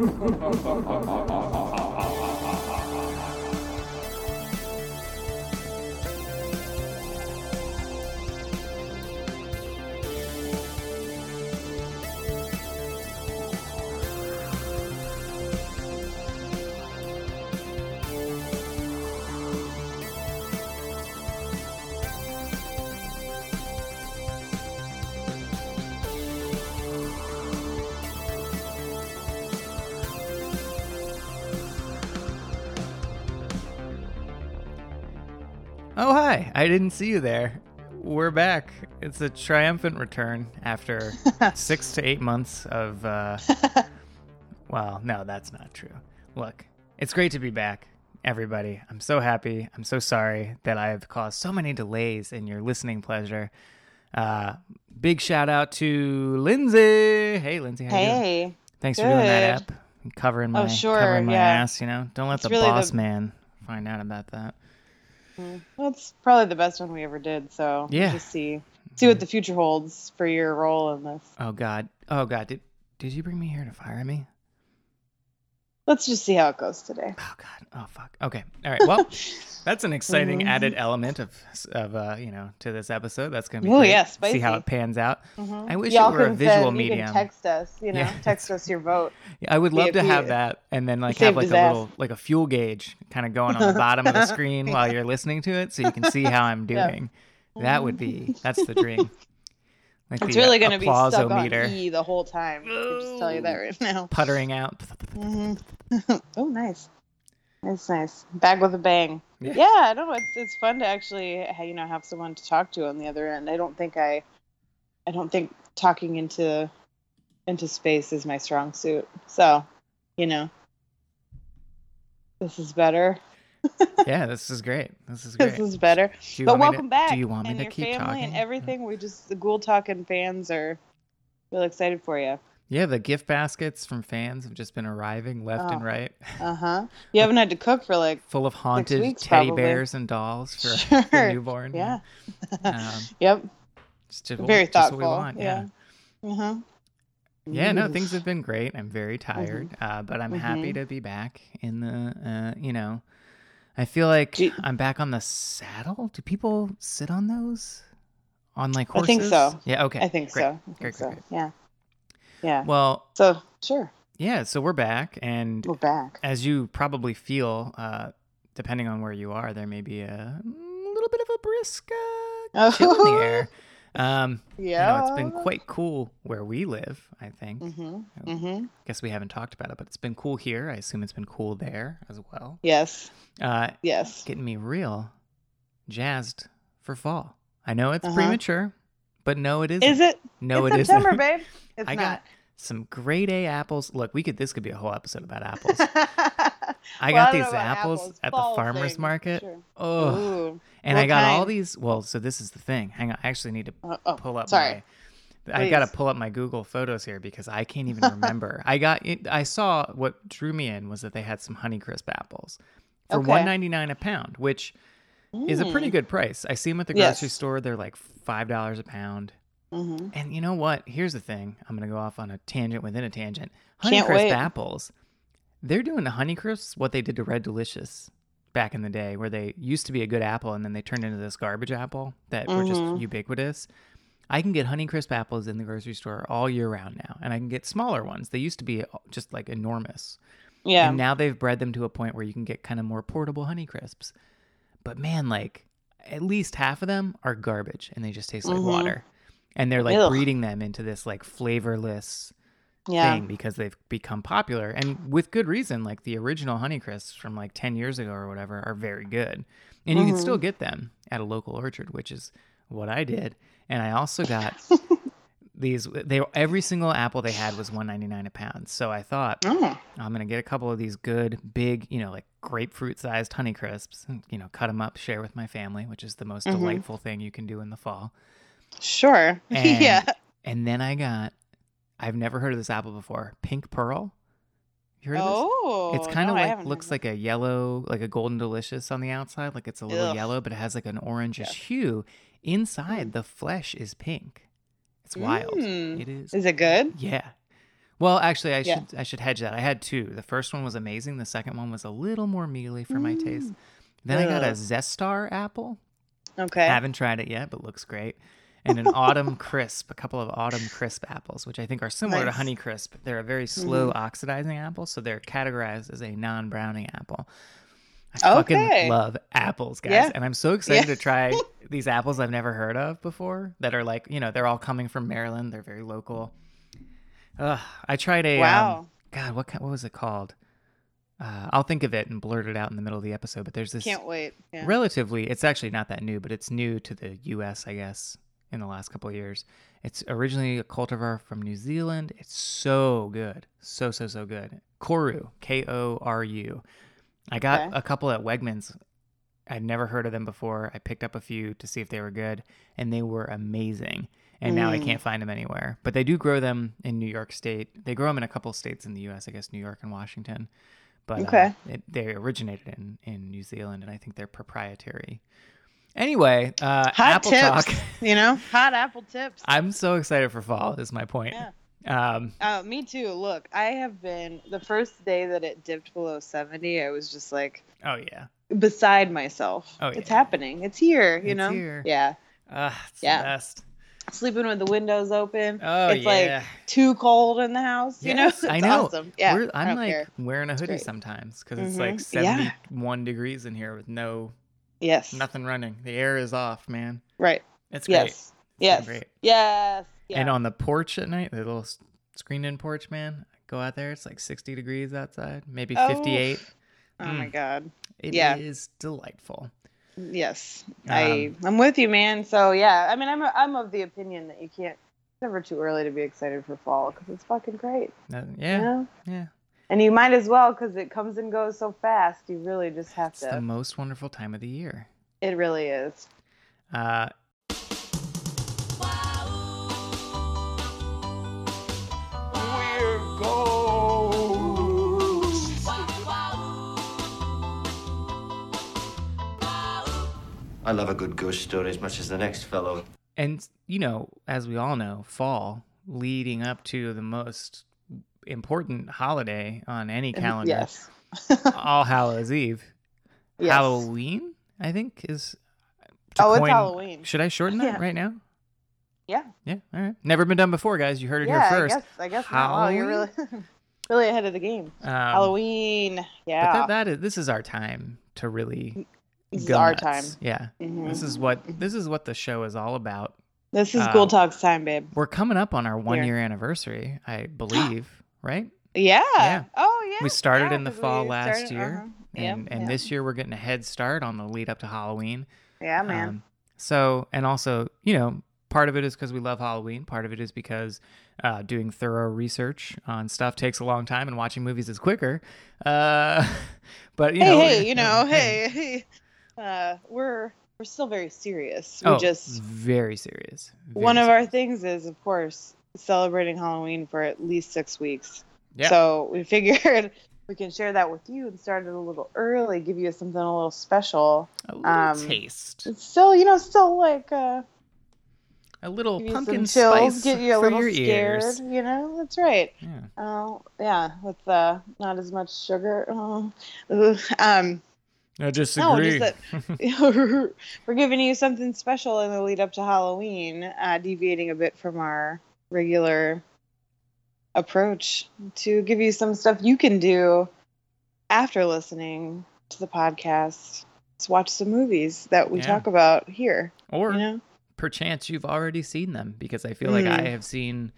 哈哈哈哈哈哈 I didn't see you there. We're back. It's a triumphant return after six to eight months of. Uh, well, no, that's not true. Look, it's great to be back, everybody. I'm so happy. I'm so sorry that I have caused so many delays in your listening pleasure. Uh, big shout out to Lindsay. Hey, Lindsay. How you doing? Hey, Thanks for doing that good. app. Covering my, Oh, sure, covering my yeah. ass, you know? Don't let It's the really the- boss man find out about that. Well, it's probably the best one we ever did. So Yeah. just see see what the future holds for your role in this. Oh God. Oh God. Did did you bring me here to fire me? Let's just see how it goes today. Oh God. Oh fuck. Okay. All right. Well, that's an exciting mm-hmm. added element of of uh, you know to this episode. That's gonna be Oh yeah, See how it pans out. Mm-hmm. I wish Y'all it were a visual send- medium. You can text us. You know, Yeah. text us your vote. I would love to have that, and then like have like a ass. little like a fuel gauge kind of going on the bottom of the screen while you're listening to it, so you can see how I'm Yeah. doing. That would be mm-hmm. that's the dream. Like It's the, really going to be stuck on E the whole time. I can just tell you that right now. puttering out. Mm-hmm. oh, nice. It's nice. Back with a bang. Yeah. Yeah, I know it's it's fun to actually you know have someone to talk to on the other end. I don't think I, I don't think talking into, into space is my strong suit. So, you know, this is better. Yeah, this is great. This is great. This is better. But want me to- welcome back. Do you want me and to your keep family talking? and everything. We just the Ghoul Talking fans are real excited for you. Yeah, the gift baskets from fans have just been arriving left and Oh. right, Uh huh. You haven't had to cook for like full of haunted weeks, teddy probably. bears and dolls for Sure. the newborn. yeah. Um, Yep. just, just, Very what thoughtful. we want. yeah. Uh huh. Yeah, no, things have been great. I'm very tired, uh, but I'm happy Mhm. to be back in the, uh, you know, I feel like Do- I'm back on the saddle. Do people sit on those? On like horses? I think so. Yeah, okay. I think great. so. I think Great, so. great. Yeah. Yeah. Well, so sure, yeah, so we're back. And we're back. as you probably feel, uh, depending on where you are, there may be a little bit of a brisk uh, chill in the air. Um, Yeah. you know, it's been quite cool where we live, I think. Mhm. Mhm. guess we haven't talked about it, but it's been cool here. I assume it's been cool there as well. Yes. Uh, Yes. getting me real jazzed for fall. I know it's Uh-huh. premature, but no, it isn't. Is it? No, it's it September, isn't. babe. It's I not. got some grade A apples. Look, we could. This could be a whole episode about apples. I I got these apples, at the farmers thing, market. Sure. Oh, Ooh. and What I got all these. Well, so this is the thing. Hang on, I actually need to Uh, oh, pull up sorry. my. I gotta pull up my Google Photos here because I can't even remember. I got it, I saw what drew me in was that they had some Honeycrisp apples for Okay. one ninety nine a pound, which is a pretty Mm. good price. I see them at the Yes. grocery store; they're like five dollars a pound. Mhm. And you know what? Here's the thing. I'm gonna go off on a tangent within a tangent. Honeycrisp apples. They're doing to Honeycrisps what they did to Red Delicious back in the day, where they used to be a good apple and then they turned into this garbage apple that were just Mhm. ubiquitous. I can get Honeycrisp apples in the grocery store all year round now, and I can get smaller ones. They used to be just like enormous, Yeah. and now they've bred them to a point where you can get kind of more portable Honeycrisps. But man, like at least half of them are garbage, and they just taste like Mhm. water. And they're like Ugh. breeding them into this like flavorless yeah. thing because they've become popular and with good reason. Like the original Honeycrisps from like 10 years ago or whatever are very good. And you can still Mm-hmm. get them at a local orchard, which is what I did. And I also got these they every single apple they had was 199 a pound. So I thought Oh. I'm going to get a couple of these good big, you know, like grapefruit sized Honeycrisps and you know, cut them up, share with my family, which is the most Mhm. delightful thing you can do in the fall. Sure. And, yeah. And then I got, I've never heard of this apple before, pink pearl. You heard of this? Oh. It's kind of no, like looks like a yellow, like a golden delicious on the outside, like it's a little Ugh. yellow, but it has like an orangish Yeah. hue. Inside, the flesh is pink. It's wild. Mm. It is. Is it good? Yeah. Well, actually, I Yeah. should I should hedge that. I had two. The first one was amazing. The second one was a little more mealy for my taste. Then I got a Mm. Zestar apple. Okay. Haven't tried it yet, but looks great. And an autumn crisp, a couple of autumn crisp apples, which I think are similar to Nice. honey crisp. They're a very slow oxidizing apple, so they're categorized as a non-browning apple. I Okay. fucking love apples, guys, Yeah. and I'm so excited Yeah. to try these apples I've never heard of before. That are like, you know, they're all coming from Maryland. They're very local. Ugh, I tried a um, Wow. God, what what was it called? Uh, I'll think of it and blurt it out in the middle of the episode. But there's this Can't wait. Yeah. relatively it's actually not that new but it's new to the us i guess in the last couple of years. It's originally a cultivar from new zealand. It's so good. So so so good. Koru k-o-r-u i got Okay. a couple at wegmans. I'd never heard of them before. I picked up a few to see if they were good and they were amazing. And now i Mm. can't find them anywhere. But they do grow them in new york state. They grow them in a couple states in the us i guess new york and washington. But uh, it, they originated in, in New Zealand, and I think they're proprietary. Anyway, uh, Hot Apple tips. Talk. You know, hot apple tips. I'm so excited for fall. Is my point. Yeah. Um, Uh, me too. Look, I have been the first day that it dipped below 70. I was just like oh yeah. beside myself. Oh, yeah. It's happening. It's here. You It's know. here. Yeah. Uh, it's Yeah. the best. Sleeping with the windows open. Oh it's yeah. like too cold in the house. You Yes, know. I know. Awesome. Yeah. We're- I'm like care. wearing a hoodie sometimes because it's like Mhm. Yeah. 71 degrees in here with no Yes. nothing running. The air is off, man. Right. It's great. Yes. Yes. great. Yes. Yeah. And on the porch at night, the little screened-in porch, man. Go out there. It's like 60 degrees outside, maybe Oh, 58. Oh my Mm. god. It is Yeah. delightful. Yes, Um, I I'm with you, man. So yeah, I mean, I'm I'm of the opinion that you can't. It's never too early to be excited for fall because it's fucking great. Uh, you yeah, know? yeah. And you might as well because it comes and goes so fast. You really just have to It's to. the most wonderful time of the year. It really is. Uh, I love a good ghost story as much as the next fellow. and you know, as we all know, fall leading up to the most important holiday on any calendar, Yes. All Hallows Eve. Yes. Halloween, I think is. Oh, it's Halloween. Should I shorten that Yeah. right now? Yeah. Yeah, all right. Never been done before, guys. You heard it Yeah. here first. I guess. I guess. Wow, you're really really ahead of the game. Um, Halloween. But Yeah. that, that is this is our time to really this is our nuts. time. Yeah. Mhm. This is what this is what the show is all about. This is Ghoul Talks time, babe. We're coming up on our one year anniversary, I believe, right? Yeah. Yeah. Oh yeah. We started yeah, in the fall last started- year, uh-huh. And and yep. this year we're getting a head start on the lead up to Halloween. Yeah, man. Um, so, and also, you know, part of it is because we love Halloween. Part of it is because uh, doing thorough research on stuff takes a long time, and watching movies is quicker. Uh, but you hey, know, hey, you know, hey, hey. Uh, we're we're still very serious. We oh, just very serious. one Very of our things is, of course, celebrating Halloween for at least six weeks. Yeah. So we figured we can share that with you and start it a little early, give you something a little special. a little um, taste, It's still, you know, still like uh, a little pumpkin some chills, spice get you a for little your scared. ears. You know, that's right. Yeah. Oh, yeah, with uh, not as much sugar. Oh, um. I disagree. No, just that we're giving you something special in the lead up to Halloween, uh, deviating a bit from our regular approach to give you some stuff you can do after listening to the podcast. Let's watch some movies that we Yeah. talk about here. or You know, perchance you've already seen them because I feel like I Mm. have seen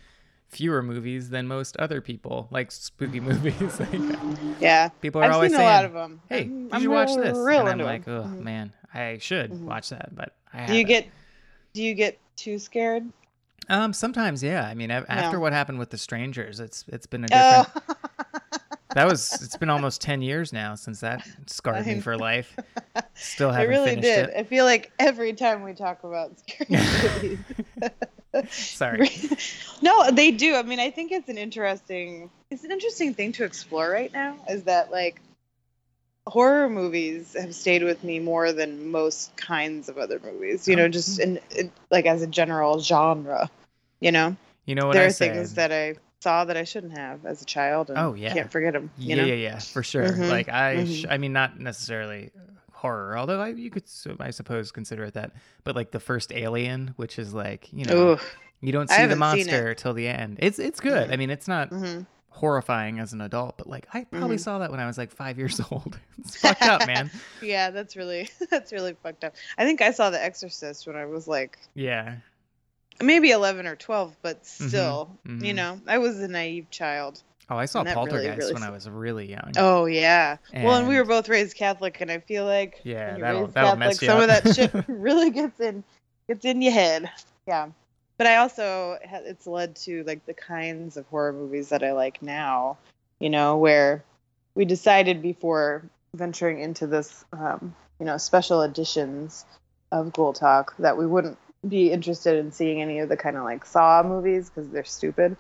fewer movies than most other people, like spooky movies. Like, yeah, people are I've always seen saying, a lot of them. "Hey, I'm, you should watch real, this," Real and I'm like. "Oh Mhm. man, I should Mhm. watch that," but I Do you get? Do you get too scared? Um, sometimes, yeah. I mean, a- after what happened with the strangers, it's it's been a Oh. different. That was it's been almost ten years now since that scarred me for life. Still I haven't really finished did. it. I feel like every time we talk about scary movies. Sorry. no, they do. I mean, I think it's an interesting it's an interesting thing to explore right now is that like horror movies have stayed with me more than most kinds of other movies. You know, just in, in like as a general genre. You know, You know what there I are say? things that I saw that I shouldn't have as a child. And Oh, yeah. can't forget them. You yeah, know? yeah, yeah, for sure. Mhm, Like I, sh- mhm. I mean, not necessarily horror, although I, you could, I suppose, consider it that. But like the first Alien, which is like, you know, Ooh. you don't see the monster till the end. It's it's good. I mean, it's not hmm horrifying as an adult, but like I probably Mhm. saw that when I was like five years old. it's fucked up, man. Yeah, that's really that's really fucked up. I think I saw The Exorcist when I was like Yeah, maybe 11 or 12, but still, you mhm. know, I was a naive child. Oh, I saw And that really, Poltergeist really when I was really young. Oh yeah. well, and we were both raised Catholic, and I feel like Yeah, that'll- that'll Catholic, mess you some of that shit really gets in gets in your head. Yeah. But I also it's led to like the kinds of horror movies that I like now. You know, where we decided before venturing into this, um, you know, special editions of Ghoul Talk that we wouldn't be interested in seeing any of the kind of like Saw movies because they're stupid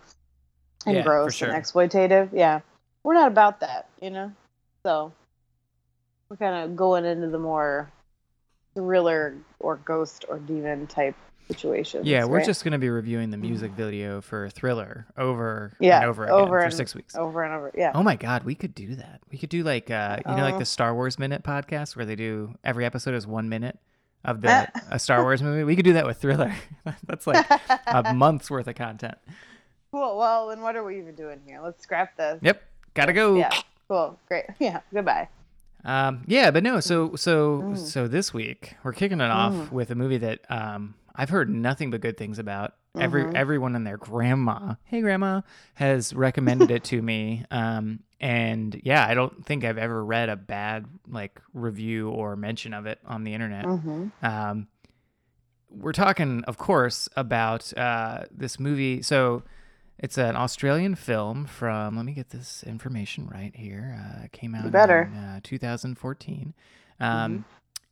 and Yeah, gross sure. and exploitative. Yeah, we're not about that, you know. So we're kind of going into the more thriller or ghost or demon type situations. Yeah, we're right? just going to be reviewing the music video for Thriller over Yeah, and over again over for and six weeks. over and over. Yeah. Oh my god, we could do that. We could do like uh you know like the Star Wars minute podcast where they do every episode is 1 minute of the a Star Wars movie. We could do that with Thriller. That's like a month's worth of content. cool. Well, then what are we even doing here? Let's scrap this. Yep. Got to go. Yeah. Cool. Great. Yeah. Goodbye. Um yeah, but no, so so Mm. so this week we're kicking it off Mm. with a movie that um I've heard nothing but good things about. Every Mhm. everyone and their grandma, hey grandma, has recommended it to me. Um, and yeah, I don't think I've ever read a bad like review or mention of it on the internet. Mm-hmm. Um, we're talking, of course, about uh, this movie. So it's an Australian film from. Let me get this information right here. Uh, came out better. in uh, 2014. Um,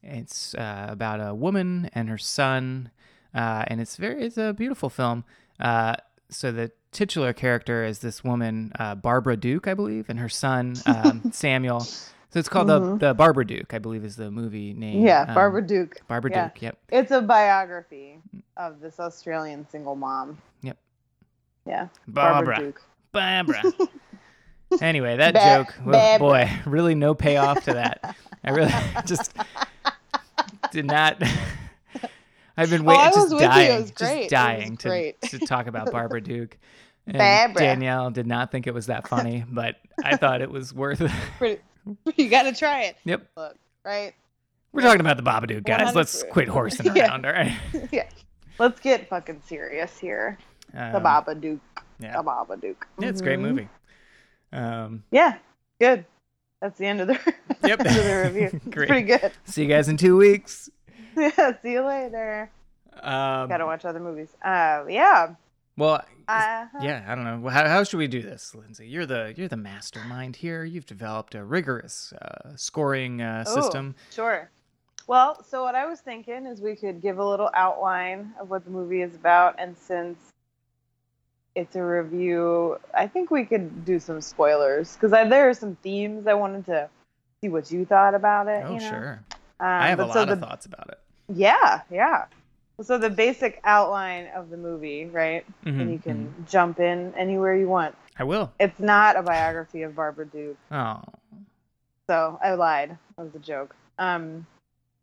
It's uh, about a woman and her son, uh, and it's very. It's a beautiful film. Uh, so the titular character is this woman, uh, Barbara Duke, I believe, and her son um, Samuel. So it's called Mhm. the the Barbara Duke, I believe, is the movie name. Yeah. Um, Barbara Duke. Barbara Yeah. Duke. Yep. It's a biography of this Australian single mom. Yeah. Barbara. Duke. Barbara. anyway, that Ba- joke, oh, Barbara. boy, really no payoff to that. I really just did not. I've been Oh, waiting, was just. Dying, was great. It just dying to, great. to talk about Barbara Duke. And Barbara. Danielle did not think it was that funny, but I thought it was worth it. You got to try it. Yep. Look, right? We're talking about the Babadook, guys. Let's quit horsing Yeah. around, all right? yeah. Let's get fucking serious here. The Um, Babadook. yeah. The Babadook. Yeah, it's a great Mhm. movie. Um, Yeah. Good. That's the end of the, Yep. end of the review. Great. pretty good. see you guys in two weeks. Yeah. See you later. Um, Gotta watch other movies. Uh, yeah. well, Uh, yeah, I don't know. How, how should we do this, Lindsay? You're the you're the mastermind here. You've developed a rigorous uh, scoring uh, system. Sure. Well, so what I was thinking is we could give a little outline of what the movie is about, and since it's a review, I think we could do some spoilers because there are some themes I wanted to see what you thought about it. Oh, you know? sure. Um, I have a lot so of the, thoughts about it. Yeah, yeah. So the basic outline of the movie, right? Mhm, And you can jump in anywhere you want. I will. It's not a biography of Barbara Duke. Oh, So I lied. That was a joke. Um,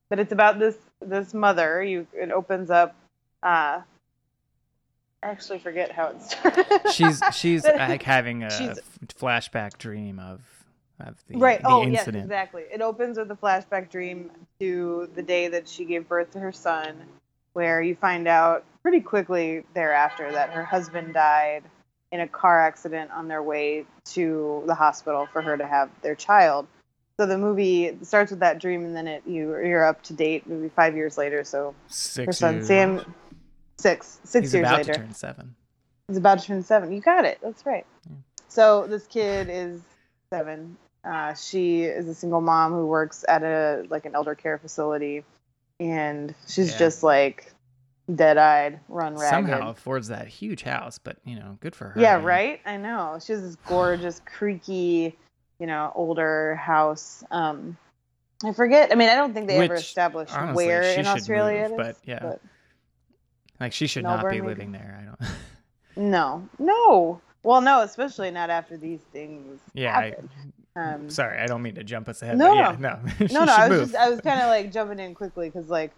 but it's about this this mother. You it opens up. Uh, I actually forget how it started. she's she's like having a She's- flashback dream of of the, right. the oh yes, incident. exactly. It opens with a flashback dream to the day that she gave birth to her son, where you find out pretty quickly thereafter that her husband died in a car accident on their way to the hospital for her to have their child. So the movie starts with that dream, and then it you you're up to date, maybe five years later. So Six her son years. Sam, six six He's years about later, to turn seven. he's about to turn seven. You got it. That's right. Yeah. So this kid is seven. Uh, she is a single mom who works at a like an elder care facility, and she's Yeah. just like dead-eyed, run ragged. Somehow affords that huge house, but you know, good for her. Yeah, man. right. I know. She has this gorgeous, creaky, you know, older house. Um, I forget. I mean, I don't think they ever established honestly, where in Australia move, it is. but yeah. but- Like she should not be maybe? living there. I don't. no, no. Well, no, especially not after these things Yeah. I, um, sorry, I don't mean to jump us ahead. No, yeah, no. No, no, I was move. just I was kind of like jumping in quickly because like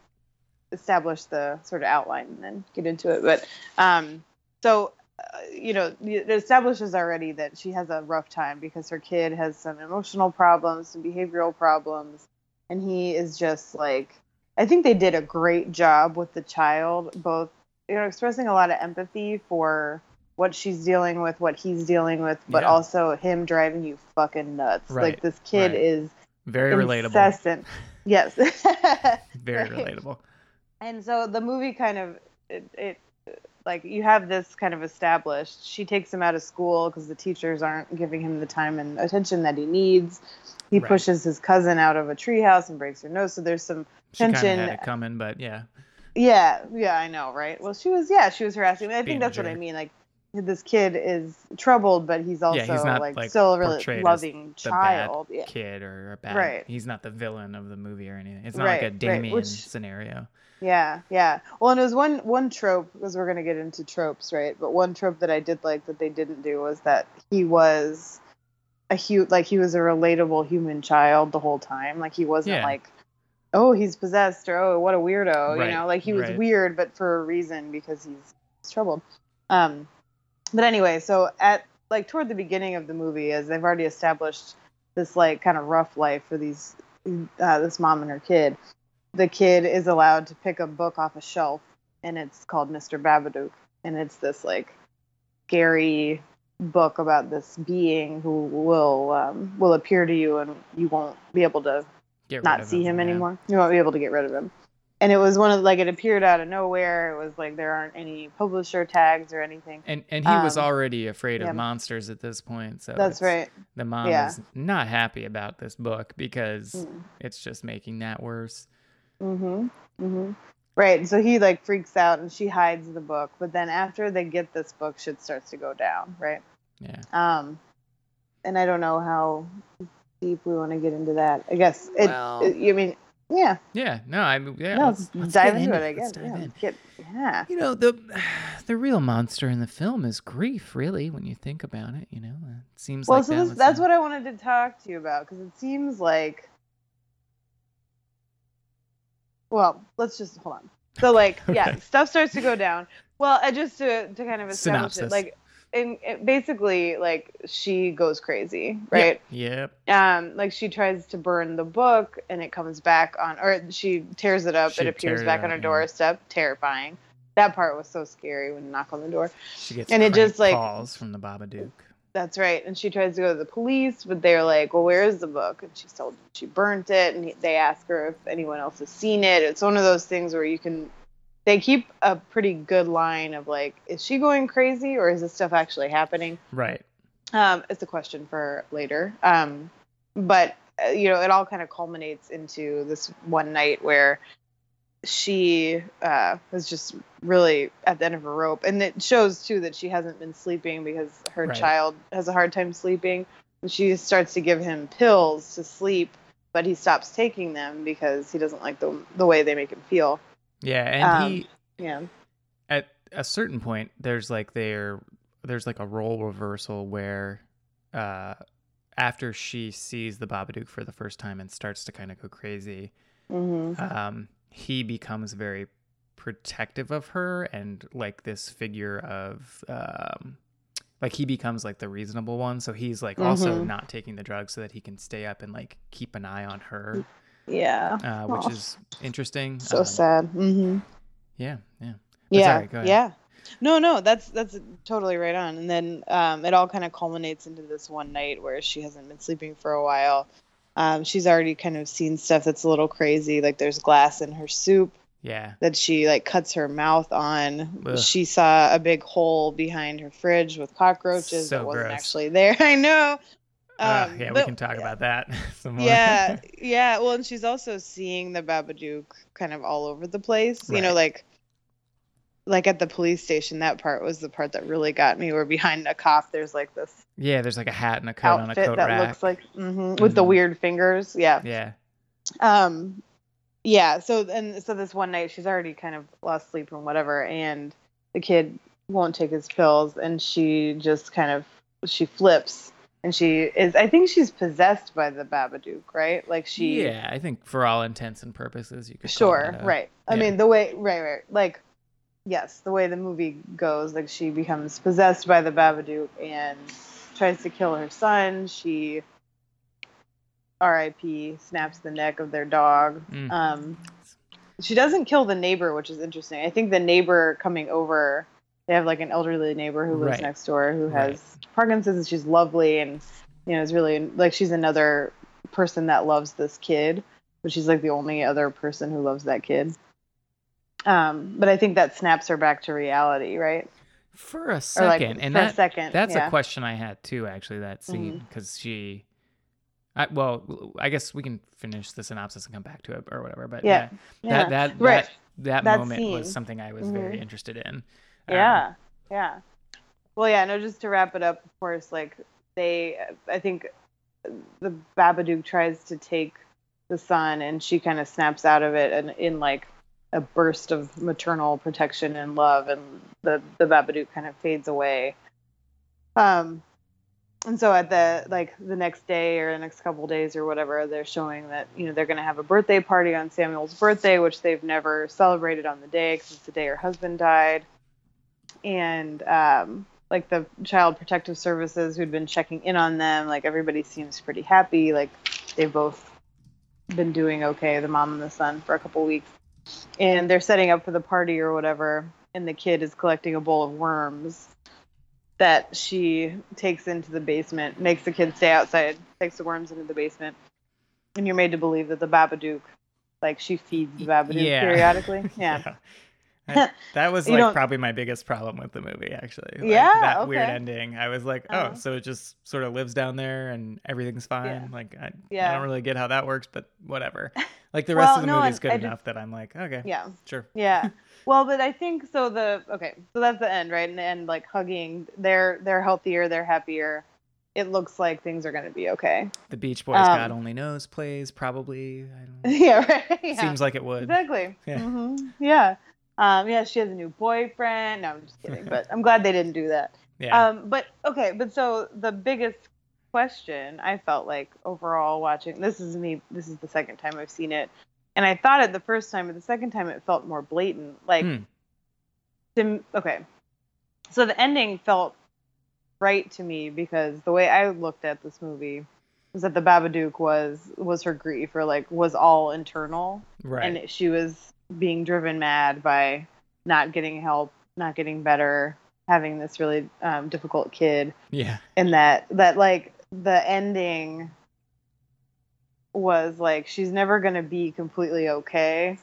establish the sort of outline and then get into it. But um, so uh, you know, it establishes already that she has a rough time because her kid has some emotional problems, some behavioral problems, and he is just like I think they did a great job with the child, both you know, expressing a lot of empathy for what she's dealing with, what he's dealing with, but Yeah. also him driving you fucking nuts. Right, Like this kid right. is Very relatable. incessant. Yes. Very Right. relatable. and so the movie kind of it, it like you have this kind of established she takes him out of school because the teachers aren't giving him the time and attention that he needs he Right. pushes his cousin out of a treehouse and breaks her nose so there's some She tension had it coming, but yeah. yeah yeah i know right well she was yeah she was harassing me i Being think that's what i mean like this kid is troubled but he's also Yeah, he's not, like, like, still a really loving child yeah Kid or a bad. Right. He's not the villain of the movie or anything. It's not like a Right, right, Damien which- scenario. Yeah, yeah. Well, and it was one one trope because we're gonna get into tropes, right? But one trope that I did like that they didn't do was that he was a huge, like he was a relatable human child the whole time. Like he wasn't Yeah. like, oh, he's possessed or oh, what a weirdo, Right, you know? Like he was right. weird, but for a reason because he's, he's troubled. Um, but anyway, so at like toward the beginning of the movie, as they've already established this like kind of rough life for these uh, this mom and her kid the kid is allowed to pick a book off a shelf and it's called Mr. Babadook and it's this like scary book about this being who will um, will appear to you and you won't be able to Get not see him yeah. anymore. You won't be able to get rid of him. And it was one of like it appeared out of nowhere. It was like there aren't any publisher tags or anything. And and he was Um, already afraid yeah. of monsters at this point, so That's right. The mom Yeah. is not happy about this book because Mm. it's just making that worse. Mhm. Mm-hmm. Right. So he like freaks out and she hides the book. But then after they get this book, shit starts to go down. Right. Yeah. Um, and I don't know how deep we want to get into that. I guess it. Well- it- you mean, yeah. Yeah. No, I mean, yeah. no, let's, let's dive into into it. I guess. Let's dive Yeah. in. Get, yeah. You know the the real monster in the film is grief. Really, when you think about it, you know, it seems like Well, like so that this, that's the- what I wanted to talk to you about because it seems like. Well, let's just hold on. So, like, yeah, stuff starts to go down. Well, I just to to kind of establish Synopsis. it, like, in it, basically, like she goes crazy, right? Yep. um like she tries to burn the book and it comes back on or she tears it up She it appears it back up, on her yeah. doorstep terrifying that part was so scary when you knock on the door She gets And it just, like- calls from the Babadook. That's right and she tries to go to the police but they're like well where is the book and she's told she burnt it and he, they ask her if anyone else has seen it it's one of those things where you can they keep a pretty good line of like is she going crazy or is this stuff actually happening Right. um, it's a question for later. Um, but uh, you know, it all kind of culminates into this one night where she uh, was just really at the end of her rope, and it shows too that she hasn't been sleeping because her Right. child has a hard time sleeping. And she starts to give him pills to sleep, but he stops taking them because he doesn't like the the way they make him feel. Yeah, and Um, he Yeah. at a certain point there's like there there's like a role reversal where uh after she sees the Babadook for the first time and starts to kind of go crazy, hmm um, he becomes very protective of her and like this figure of um like he becomes like the reasonable one so he's like also Mhm. not taking the drugs so that he can stay up and like keep an eye on her Yeah. uh, which Aw. is interesting So Um, sad. hmm yeah yeah yeah sorry, yeah no no that's that's totally right on and then um, it all kind of culminates into this one night where she hasn't been sleeping for a while um, she's already kind of seen stuff that's a little crazy like there's glass in her soup yeah. that she like cuts her mouth on. Ugh. she saw a big hole behind her fridge with cockroaches So that wasn't gross. actually there. I know. Uh, Um, yeah we can talk about that some more. Yeah yeah well and she's also seeing the babadook kind of all over the place you know like like at the police station that part was the part that really got me where behind a cop there's like this yeah there's like a hat and a coat on a coat that rack looks like mhm, with the Mhm. weird fingers yeah yeah um yeah so and so this one night she's already kind of lost sleep and whatever and the kid won't take his pills, and she just kind of she flips, and she is. I think she's possessed by the Babadook, right? Like she. Yeah, I think for all intents and purposes, you could. Sure, right. I yeah. mean, the way, right, right. Like, yes, the way the movie goes, like, she becomes possessed by the Babadook and tries to kill her son. She, R.I.P., snaps the neck of their dog. Mm. Um, she doesn't kill the neighbor, which is interesting. I think the neighbor coming over, they have like an elderly neighbor who lives Right. next door who has Right. Parkinson's and she's lovely and, you know, is really like she's another person that loves this kid, but she's like the only other person who loves that kid. Um, but I think that snaps her back to reality, right? For a second, like and that a second. That's yeah. a question I had too, actually, that scene, Mm-hmm. because she. I, well, I guess we can finish the synopsis and come back to it or whatever. But Yeah, yeah, that that Right. that, that, That moment was something I was very Mhm. interested in. Um, Yeah, yeah. Well, yeah. No, just to wrap it up, of course, like they, I think the Babadook tries to take the son, and she kind of snaps out of it, and in like a burst of maternal protection and love, and the the Babadook kind of fades away. Um, and so at the like the next day or the next couple days or whatever, they're showing that you know they're going to have a birthday party on Samuel's birthday, which they've never celebrated on the day because it's the day her husband died. And um, like the child protective services who'd been checking in on them like everybody seems pretty happy. Like they've both been doing okay the mom and the son for a couple weeks and they're setting up for the party or whatever and the kid is collecting a bowl of worms that she takes into the basement makes the kid stay outside takes the worms into the basement and you're made to believe that the babadook like she feeds the babadook Yeah. periodically yeah That- that was like probably my biggest problem with the movie, actually. Like, Yeah, that weird ending. I was like, oh, Uh-huh. so it just sort of lives down there and everything's fine. Yeah. Like, I, I don't really get how that works, but whatever. Like the rest Well, of the no, movie's and good I just- enough that I'm like, okay, yeah sure. Yeah. Well, but I think so. The okay, so that's the end, right? And, and like hugging, they're they're healthier, they're happier. It looks like things are gonna be okay. The Beach Boys Um, God Only Knows plays probably. I don't yeah, right. Yeah. Seems like it would. exactly. Yeah. hmm Yeah. Um, yeah, she has a new boyfriend. No, I'm just kidding. But I'm glad they didn't do that. Yeah. Um, but okay, but so the biggest question I felt like overall watching this is me. This is the second time I've seen it, and I thought it the first time, but the second time it felt more blatant. Like Hmm. to, okay so the ending felt right to me because the way i looked at this movie was that the babadook was was her grief or like was all internal right. and she was being driven mad by not getting help not getting better having this really um, difficult kid yeah. and that that like the ending was like she's never going to be completely okay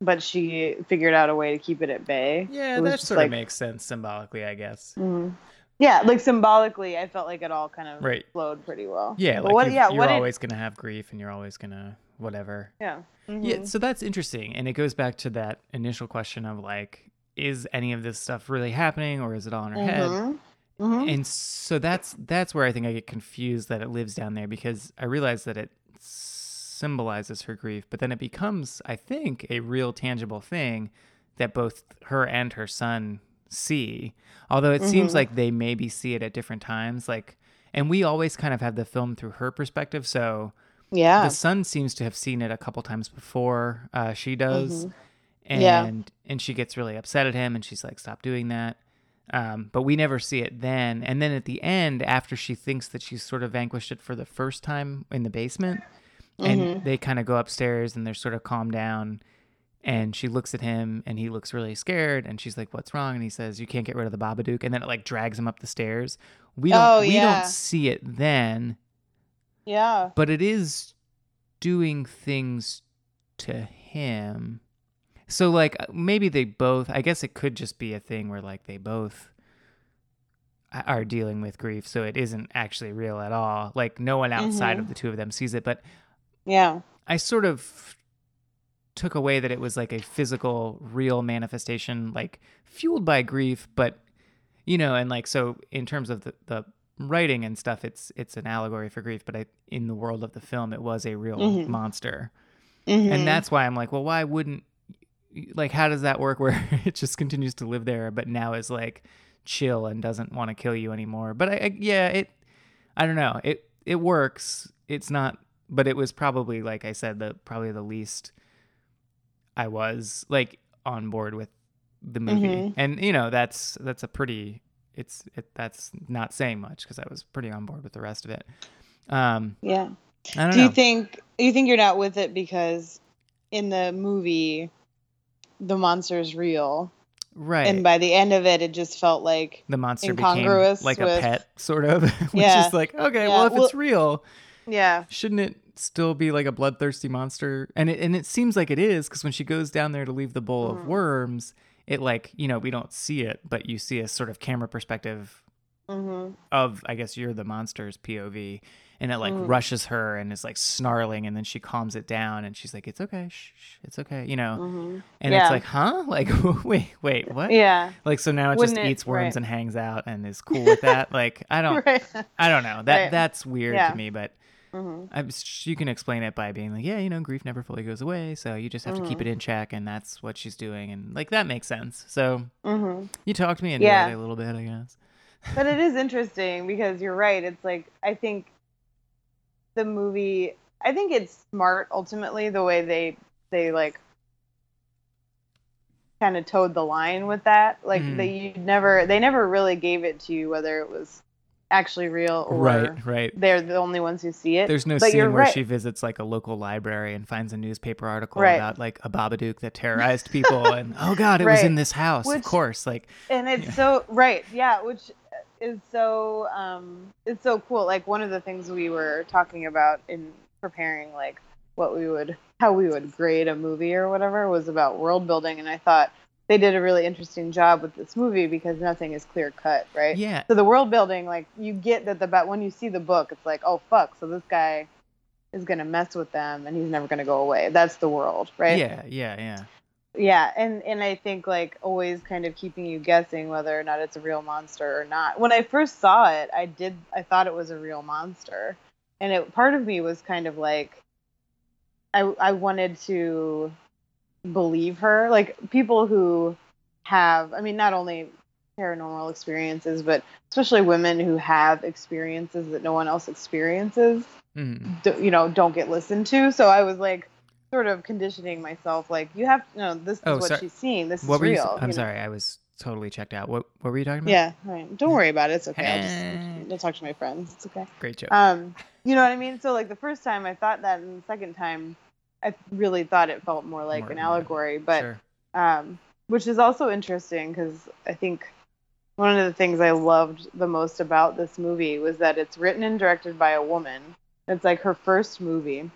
but she figured out a way to keep it at bay Yeah, that sort of makes sense symbolically, I guess. Mhm. Yeah, like symbolically, I felt like it all kind of Right. flowed pretty well. Yeah, But like what? you've- Yeah, you're always gonna have grief, and you're always gonna whatever. yeah. Yeah, Mhm. so that's interesting, and it goes back to that initial question of like, is any of this stuff really happening, or is it all in her head? Mhm. Mhm. And so that's that's where I think I get confused that it lives down there because I realize that it symbolizes her grief, but then it becomes, I think, a real tangible thing that both her and her son see. Although it seems Mhm. like they maybe see it at different times, like, and we always kind of have the film through her perspective, so Yeah. the son seems to have seen it a couple times before uh, she does, Mhm. and Yeah. and she gets really upset at him, and she's like, "Stop doing that." Um, but we never see it then. And then at the end, after she thinks that she's sort of vanquished it for the first time in the basement, and Mhm. they kind of go upstairs and they're sort of calmed down. And she looks at him and he looks really scared. And she's like, What's wrong? And he says, You can't get rid of the Babadook. And then it like drags him up the stairs. We don't, Oh, yeah. we don't see it then, yeah. but it is doing things to him. So like maybe they both I guess it could just be a thing where like they both are dealing with grief so it isn't actually real at all. Like no one outside Mhm. of the two of them sees it, but Yeah. I sort of took away that it was like a physical real manifestation like fueled by grief but you know and like so in terms of the, the writing and stuff it's it's an allegory for grief but I, in the world of the film it was a real Mhm. monster Mhm. and that's why i'm like well why wouldn't like how does that work where it just continues to live there but now is like chill and doesn't want to kill you anymore? But I, I yeah it i don't know. It it works. It's not but it was probably like i said the probably the least i was like on board with the movie. Mhm. and you know that's that's a pretty it's it that's not saying much because i was pretty on board with the rest of it. Um Yeah. i don't Do know. you think you think you're not with it because in the movie the monster's real. Right. and by the end of it it just felt like the monster became incongruous like a pet sort of which Yeah. is like okay Yeah, well if well- it's real yeah. shouldn't it still be like a bloodthirsty monster? And it, and it seems like it is because when she goes down there to leave the bowl Mm. of worms it like you know we don't see it but you see a sort of camera perspective hmm of i guess you're the monster's pov and it like Mm. rushes her and is like snarling and then she calms it down and she's like it's okay shh, shh, it's okay you know hmm and Yeah. it's like huh like wait wait what yeah like so now it Wouldn't just it- eats worms right. and hangs out and is cool with that like i don't right i don't know that Right. that's weird Yeah. to me but hmm I'm, you can explain it by being like, yeah, you know, grief never fully goes away, so you just have to keep Mhm. it in check, and that's what she's doing, and like that makes sense. So hmm you talked me into Yeah. it a little bit, I guess. but it is interesting because you're right it's like i think the movie i think it's smart ultimately the way they they like kind of towed the line with that like Mm. they you never they never really gave it to you whether it was actually real or right, right. they're the only ones who see it There's no but scene where right. she visits like a local library and finds a newspaper article Right. about like a Babadook that terrorized people, and oh god, it was in this house, of course. Like, and it's Yeah. so right yeah which is so um it's so cool. Like one of the things we were talking about in preparing like what we would how we would grade a movie or whatever was about world building and i thought they did a really interesting job with this movie because nothing is clear cut right? Yeah, so the world building like you get that the ba- when you see the book it's like oh fuck so this guy is gonna mess with them and he's never gonna go away. That's the world right? Yeah, yeah, yeah. Yeah and and i think like always kind of keeping you guessing whether or not it's a real monster or not. When i first saw it i did i thought it was a real monster. And it part of me was kind of like i i wanted to believe her. Like people who have i mean not only paranormal experiences but especially women who have experiences that no one else experiences Mhm. do, you know don't get listened to. So i was like sort of conditioning myself like you have no this is Oh, what sorry. she's seeing this What is you? real I'm you know? sorry, I was totally checked out. What What were you talking about? yeah right don't worry about it it's okay i'll just I'll talk to my friends it's okay great joke. um you know what i mean so like the first time i thought that and the second time i really thought it felt more like More- an allegory but sure. um, which is also interesting because I think one of the things I loved the most about this movie was that it's written and directed by a woman. It's like her first movie.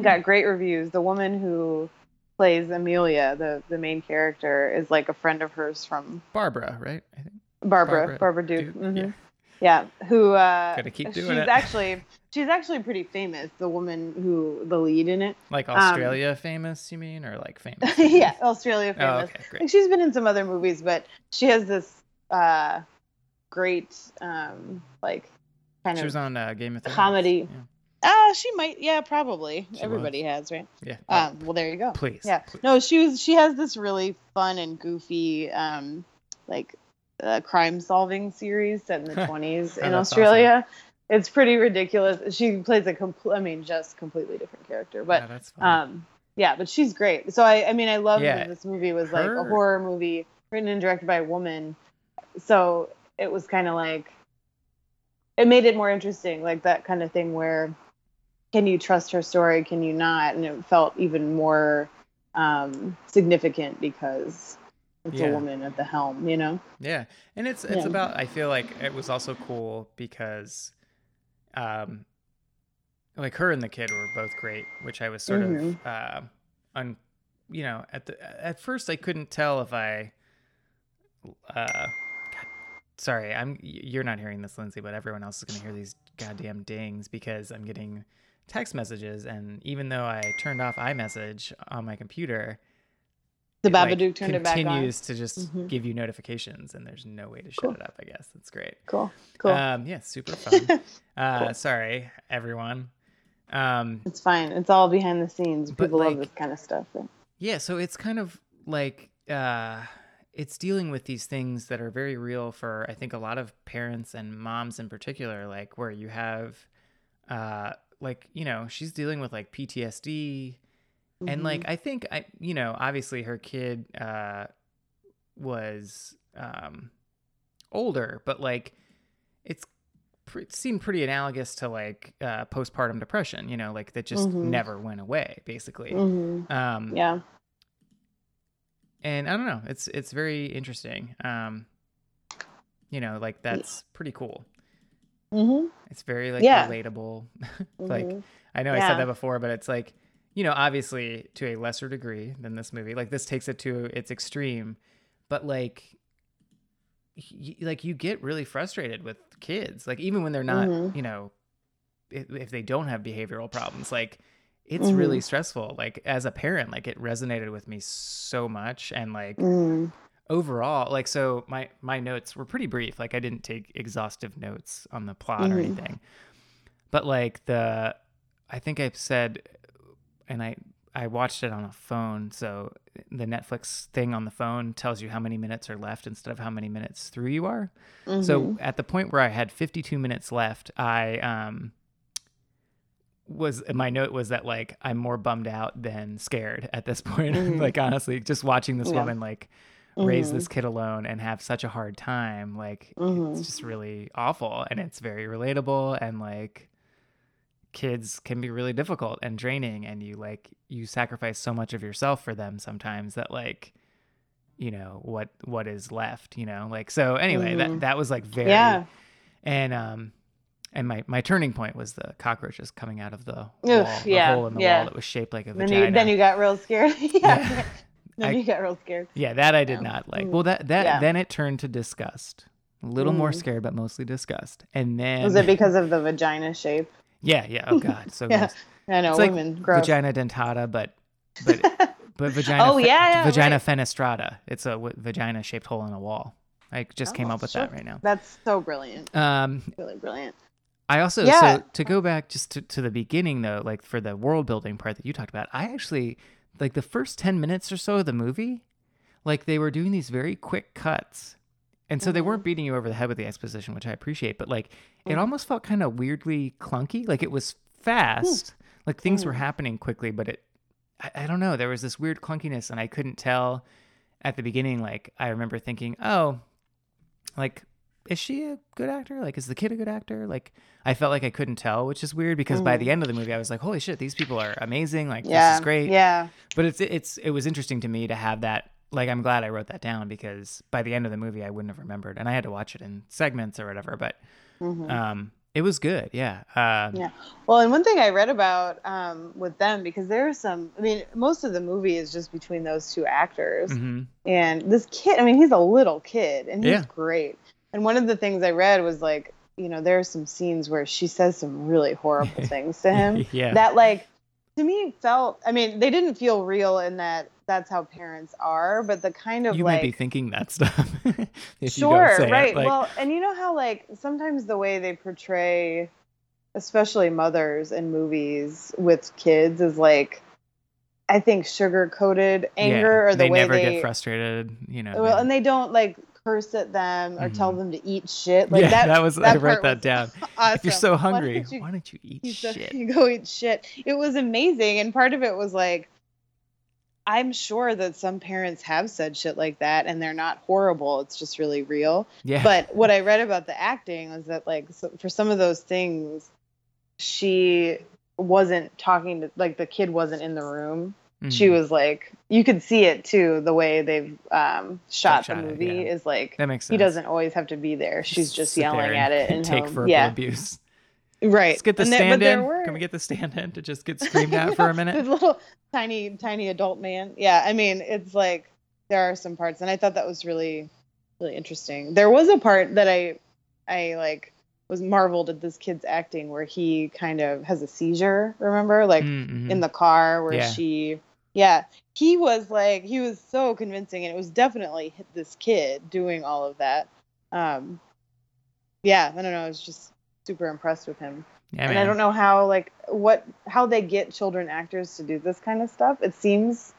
Got great reviews. The woman who plays Amelia, the the main character, is like a friend of hers from Barbara, right? I think. Barbara, Barbara Barbara, Duke. Duke, mhm. yeah. Yeah, who uh, Gotta keep doing she's it. actually she's actually pretty famous. The woman who the lead in it. Like Um, Australia famous, you mean, or like famous? yeah, Australia Oh, famous. okay, Like great. she's been in some other movies, but she has this uh, great um, like kind She of was on uh, Game of Thrones. comedy. Yeah. Ah, she might. Yeah, probably. She Everybody has, right? Yeah. Um, well, there you go. please. Yeah. please. No, she was. She has this really fun and goofy, um, like, uh, crime-solving series set in the twenties Oh, in that's Australia. It's pretty ridiculous. She plays a complete. I mean, just completely different character, but yeah, um, yeah, but she's great. So I, I mean, I love Yeah, that this movie was like a horror movie written and directed by a woman. So it was kind of like it made it more interesting, like that kind of thing where can you trust her story, can you not? And it felt even more um, significant because it's Yeah. a woman at the helm, you know? Yeah, and it's it's Yeah. about. I feel like it was also cool because, um, like her and the kid were both great, which I was sort Mhm. of, uh, un, you know, at the at first I couldn't tell if I, uh, God, sorry, I'm you're not hearing this, Lindsay, but everyone else is gonna hear these goddamn dings because I'm getting text messages, and even though I turned off iMessage on my computer. The it, like, Babadook turned it back on. continues to just Mhm. give you notifications, and there's no way to shut Cool. it up. I guess that's great. Cool. Cool. Um, yeah, super fun. uh, Cool. Sorry, everyone. Um, it's fine. It's all behind the scenes. People love this kind of stuff. Right? yeah, so it's kind of like uh it's dealing with these things that are very real for I think a lot of parents and moms in particular like where you have uh like you know she's dealing with like PTSD and like I think I you know obviously her kid uh was um older but like it's it seemed pretty analogous to like uh postpartum depression you know like that just Mhm. never went away basically Mhm. um Yeah. and I don't know, it's it's very interesting. Um, you know, like that's pretty cool. Mm-hmm. It's very like Yeah. relatable. like Mhm. I know I said that before, but it's like you know, obviously to a lesser degree than this movie. Like this takes it to its extreme, but like y- like you get really frustrated with kids, like even when they're not, Mhm. you know, if, if they don't have behavioral problems, like it's really Mhm. stressful. Like as a parent, like it resonated with me so much, and like Mm. Overall like so my my notes were pretty brief like i didn't take exhaustive notes on the plot or Mhm. anything but like the i think i said and i i watched it on a phone so the netflix thing on the phone tells you how many minutes are left instead of how many minutes through you are so Mhm. at the point where i had 52 minutes left i um was my note was that like i'm more bummed out than scared at this point Mhm. like honestly just watching this Yeah. woman like raise Mhm. this kid alone and have such a hard time like Mhm. it's just really awful and it's very relatable and like kids can be really difficult and draining and you like you sacrifice so much of yourself for them sometimes that like you know what what is left you know like so anyway Mhm. that that was like very Yeah. and um and my my turning point was the cockroaches coming out of the wall Oof, the yeah, hole in the yeah. wall that was shaped like a Then vagina you, then you got real scared. yeah. Then I- you got real scared. Yeah, that I did Yeah. not like. Mm. Well, that that Yeah. then it turned to disgust. A little more Mm. scared, but mostly disgust. And then Was it because of the vagina shape? yeah, yeah. Oh god, so Yeah. gross. I know It's like women. gross. vagina dentata, but but but vagina. Oh, yeah, yeah, vagina right. fenestrata. It's a w- vagina shaped hole in a wall. I just came Oh, up with sure. that right now. That's so brilliant. Um, Really brilliant. I also Yeah. so to go back just to, to the beginning though, like for the world building part that you talked about, I actually like the first ten minutes or so of the movie, like they were doing these very quick cuts. And so they Mhm. weren't beating you over the head with the exposition, which I appreciate, but like it Mhm. almost felt kind of weirdly clunky. Like it was fast, like things were Mm. happening quickly, but it, I, I don't know, there was this weird clunkiness, and I couldn't tell at the beginning. Like I remember thinking, oh, like is she a good actor? Like, is the kid a good actor? Like, I felt like I couldn't tell, which is weird because by Mhm. the end of the movie, I was like, holy shit, these people are amazing. Like, Yeah. this is great. Yeah. But it's it's it was interesting to me to have that. Like, I'm glad I wrote that down because by the end of the movie, I wouldn't have remembered, and I had to watch it in segments or whatever. But Mhm. um, it was good. Yeah. Um, Yeah. Well, and one thing I read about um, with them because there's some. I mean, most of the movie is just between those two actors, mhm. and this kid. I mean, he's a little kid, and he's Yeah. great. And one of the things I read was like, you know, there are some scenes where she says some really horrible things to him. yeah. That like to me felt. I mean, they didn't feel real in that. That's how parents are, but the kind of you like might be thinking that stuff. sure you don't say right It. Like, well and you know how like sometimes the way they portray especially mothers in movies with kids is like i think sugar coated anger yeah, or the they way never they never get frustrated. You know. well they- and they don't like curse at them or tell Mhm. them to eat shit like yeah, that, that, was I that wrote that down. awesome. If you're so Why hungry, don't you- why don't you eat you go- shit? You go eat shit. It was amazing, and part of it was like, I'm sure that some parents have said shit like that, and they're not horrible. It's just really real. Yeah. But what I read about the acting was that like so for some of those things, she wasn't talking to like the kid wasn't in the room. She Mhm. was like, you could see it too. The way they've um, shot the shot it, movie yeah. is like That makes sense. he doesn't always have to be there. She's just sit yelling at it and take verbal yeah, abuse. right. Let's get the And stand there in. were- Can we get the stand in to just get screamed at for a the minute? little tiny tiny adult man yeah i mean it's like there are some parts and i thought that was really really interesting there was a part that i i like was marveled at this kid's acting where he kind of has a seizure remember like Mm, mhm. in the car where Yeah. she yeah he was like he was so convincing and it was definitely this kid doing all of that um yeah i don't know i was just super impressed with him yeah, and man. I don't know how like what how they get children actors to do this kind of stuff. It seems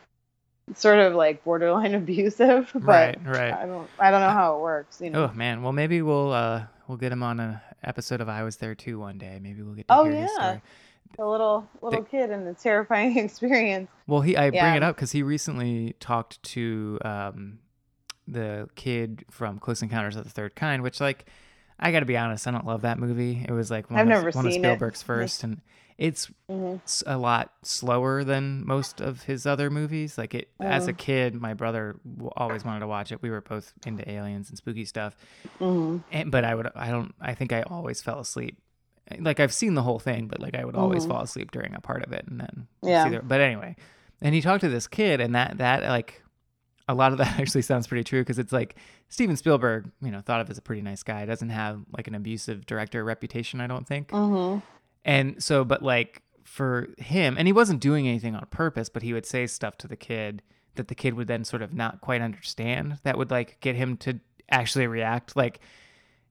sort of like borderline abusive, but Right, right. I don't I don't know how it works. You know. Oh man, well maybe we'll uh we'll get him on an episode of I Was There Too one day. Maybe we'll get to Oh, hear his yeah. story. A little little kid and a terrifying experience. Well, he I bring it up because he recently talked to um the kid from Close Encounters of the Third Kind, which like I got to be honest, I don't love that movie. It was like one I've of, never one of seen it. Spielberg's first, and it's Mhm. s- a lot slower than most of his other movies. Like it, as a Mm. kid, my brother always wanted to watch it. We were both into aliens and spooky stuff, Mhm. and, but I would, I don't, I think I always fell asleep. Like I've seen the whole thing, but like I would always Mhm. fall asleep during a part of it, and then Yeah. see the- But anyway, and he talked to this kid, and that that like a lot of that actually sounds pretty true because it's like Steven Spielberg, you know, thought of as a pretty nice guy. Doesn't have like an abusive director reputation, I don't think. Mhm. And so, but like for him, and he wasn't doing anything on purpose, but he would say stuff to the kid that the kid would then sort of not quite understand. That would like get him to actually react. Like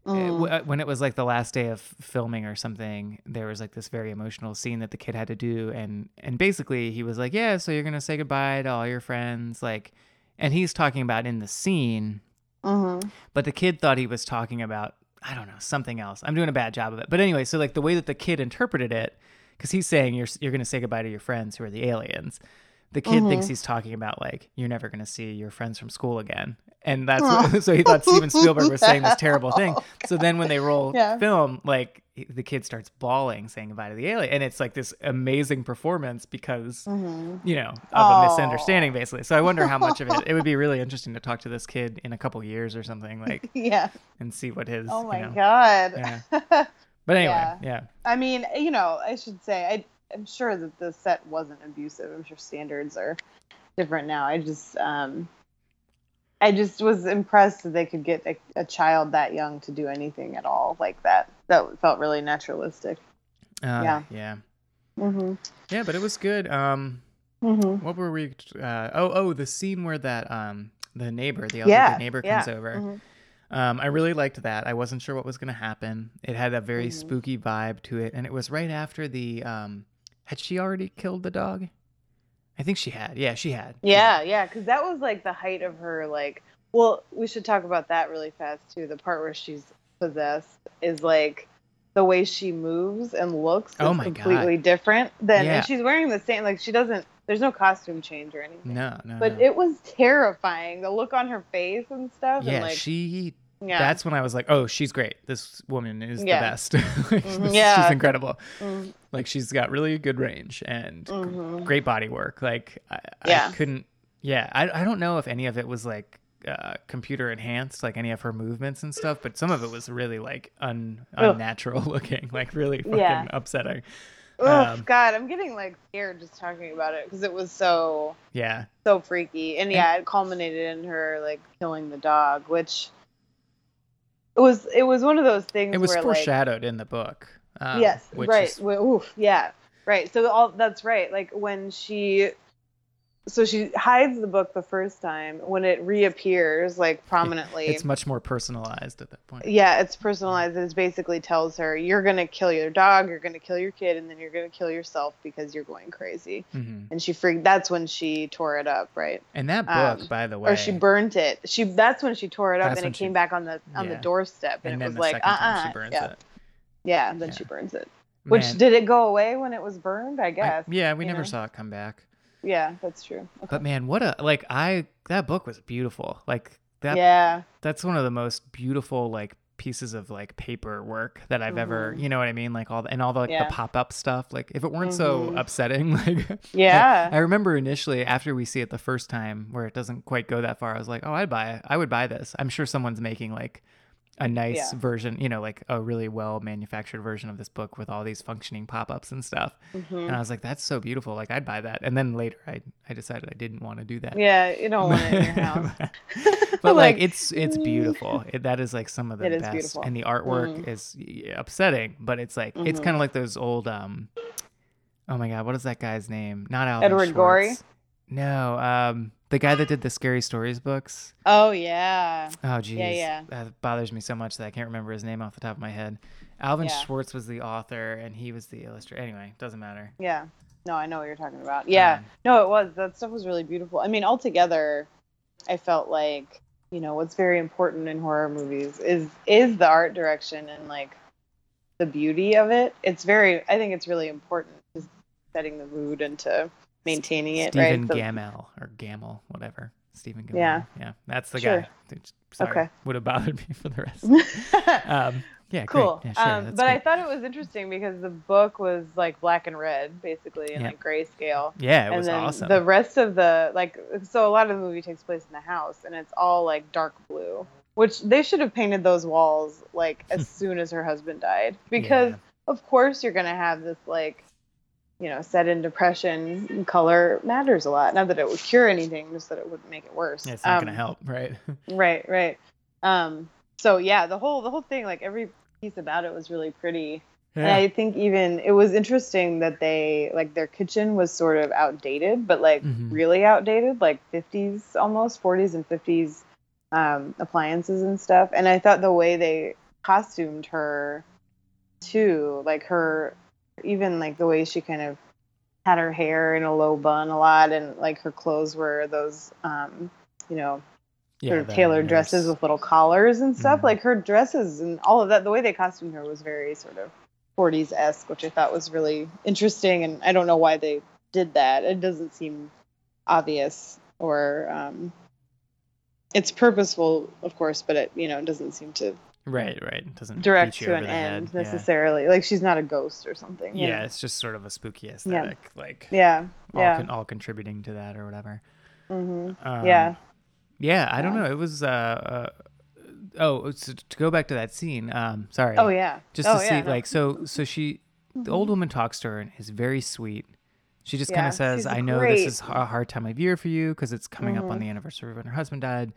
Mm. uh, when it was like the last day of filming or something, there was like this very emotional scene that the kid had to do, and and basically he was like, "Yeah, so you're gonna say goodbye to all your friends," like, and he's talking about in the scene Mhm. but the kid thought he was talking about I don't know something else. I'm doing a bad job of it. But anyway, so like the way that the kid interpreted it, because he's saying you're you're gonna say goodbye to your friends who are the aliens. The kid thinks he's talking about like you're never gonna see your friends from school again, and that's what, so he thought Steven Spielberg was saying this terrible thing. So then when they roll Yeah. film, like the kid starts bawling, saying goodbye to the alien, and it's like this amazing performance because Mhm. you know, of a misunderstanding, basically. So I wonder how much of it. It would be really interesting to talk to this kid in a couple years or something, like, Yeah. and see what his. Oh you my know- god. Yeah. But anyway, Yeah. yeah, I mean, you know, I should say I I'm sure that the set wasn't abusive. I'm sure standards are different now. I just um I just was impressed that they could get a, a child that young to do anything at all like that. That felt really naturalistic. uh, Yeah. yeah, Mhm. yeah. But it was good. Um, Mhm. what were we? Uh, oh, oh, the scene where that um the neighbor, the elderly Yeah. neighbor, yeah. comes over. Mhm. Um, I really liked that. I wasn't sure what was going to happen. It had a very Mhm. spooky vibe to it, and it was right after the um. Had she already killed the dog? I think she had. Yeah, she had. Yeah, yeah, because that was like the height of her like. Well, we should talk about that really fast too. The part where she's possessed is like the way she moves and looks Oh is my God. completely different than, Yeah. and she's wearing the same. Like she doesn't. There's no costume change or anything. No, no. But no. it was terrifying. The look on her face and stuff. yeah, and like, she yeah. that's when I was like, oh, she's great. This woman is Yeah. the best. Mhm, this- yeah. She's incredible. Mm, Like she's got really good range and mhm. great body work. Like I, Yeah. I couldn't. Yeah, I I don't know if any of it was like uh, computer enhanced, like any of her movements and stuff, but some of it was really like un, Ugh. unnatural looking, like really fucking Yeah. upsetting. Oh Um, God, I'm getting like scared just talking about it because it was so Yeah, so freaky. And yeah, it culminated in her like killing the dog, which it was it was one of those things it was where foreshadowed in the book. Um, yes, right. is- Well, oof, yeah. Right. So all that's right. Like when she so she hides the book the first time when it reappears like prominently. it's much more personalized at that point. yeah, it's personalized. It basically tells her you're gonna kill your dog, you're gonna kill your kid, and then you're gonna kill yourself because you're going crazy. Mm-hmm. And she freaked. That's when she tore it up, right? And that book, Um, by the way, or she burnt it. She that's when she tore it up and it she- came back on the on yeah. the doorstep and, and it was the like uh uh burns yeah it. Yeah and then Yeah. she burns it. Which Man, did it go away when it was burned? I I- guess. yeah, we never know? saw it come back. Yeah, that's true. Okay. But man, what a like I that book was beautiful. Like that yeah. that's one of the most beautiful like pieces of like paper work that I've ever, Mhm. you know what I mean? Like all the, and all the like Yeah. the pop-up stuff. Like if it weren't so Mhm. upsetting, like Yeah. I, I remember initially after we see it the first time where it doesn't quite go that far, I was like, "Oh, I'd buy it. I would buy this." I'm sure someone's making like a nice Yeah. version, you know, like a really well manufactured version of this book with all these functioning pop-ups and stuff. Mhm. And I was like, "That's so beautiful. Like I'd buy that." And then later I I decided I didn't want to do that. Yeah, you don't want it in your house. but like, Like, it's it's beautiful. It, that is like some of the best, beautiful. and the artwork Mhm. is upsetting, but it's like it's Mhm. kind of like those old um. Oh my god, what is that guy's name? Not Alvin Edward Gorey? No, um, the guy that did the Scary Stories books. Oh yeah. Oh geez, yeah. yeah. that bothers me so much that I can't remember his name off the top of my head. Alvin Yeah. Schwartz was the author, and he was the illustrator. Anyway, doesn't matter. Yeah. no, I know what you're talking about. Yeah, Um, no, it was that stuff was really beautiful. I mean, altogether, I felt like you know what's very important in horror movies is is the art direction and like the beauty of it. It's very, I think it's really important setting the mood and to maintaining it. Stephen right? Gammell or Gammell, whatever. Stephen Gammell. Yeah. yeah, that's the Sure. guy. Dude, Sorry, Okay. would have bothered me for the rest. um, yeah, cool. Yeah, sure, um, but I thought it was interesting because the book was like black and red, basically, and Yeah. like grayscale. yeah, it and was then awesome. the rest of the like, so a lot of the movie takes place in the house, and it's all like dark blue, which they should have painted those walls like as soon as her husband died, because Yeah. of course you're gonna have this like, you know, set in depression. Color matters a lot. Not that it would cure anything, just that it would make it worse. Yeah, it's not Um, gonna help, right? Right, right. Um, so yeah, the whole the whole thing, like every piece about it was really pretty. And. I think even it was interesting that they like their kitchen was sort of outdated, but like Mhm. really outdated, like 50s almost, 40s and 50s um, appliances and stuff. And I thought the way they costumed her too, like her, even like the way she kind of had her hair in a low bun a lot, and like her clothes were those, um, you know, yeah, sort of tailored dresses with little collars and stuff. Mhm. Like her dresses and all of that, the way they costumed her was very sort of 40s esque, which I thought was really interesting. And I don't know why they did that. It doesn't seem obvious or um, it's purposeful, of course, but it you know it doesn't seem to right, right. It doesn't direct to an end head. Yeah. necessarily. Like she's not a ghost or something. Yeah, know? it's just sort of a spooky aesthetic, like yeah, all, yeah, con- all contributing to that or whatever. hmm Um, yeah. Yeah, I don't know. It was uh, uh oh, so to go back to that scene. Um, sorry. Oh yeah. Just oh, to see, yeah, no. Mm-hmm. like, so, so she, the old woman talks to her and is very sweet. She just kind of says, "I know great. this is a hard time of year for you because it's coming up on Mhm. the anniversary of when her husband died,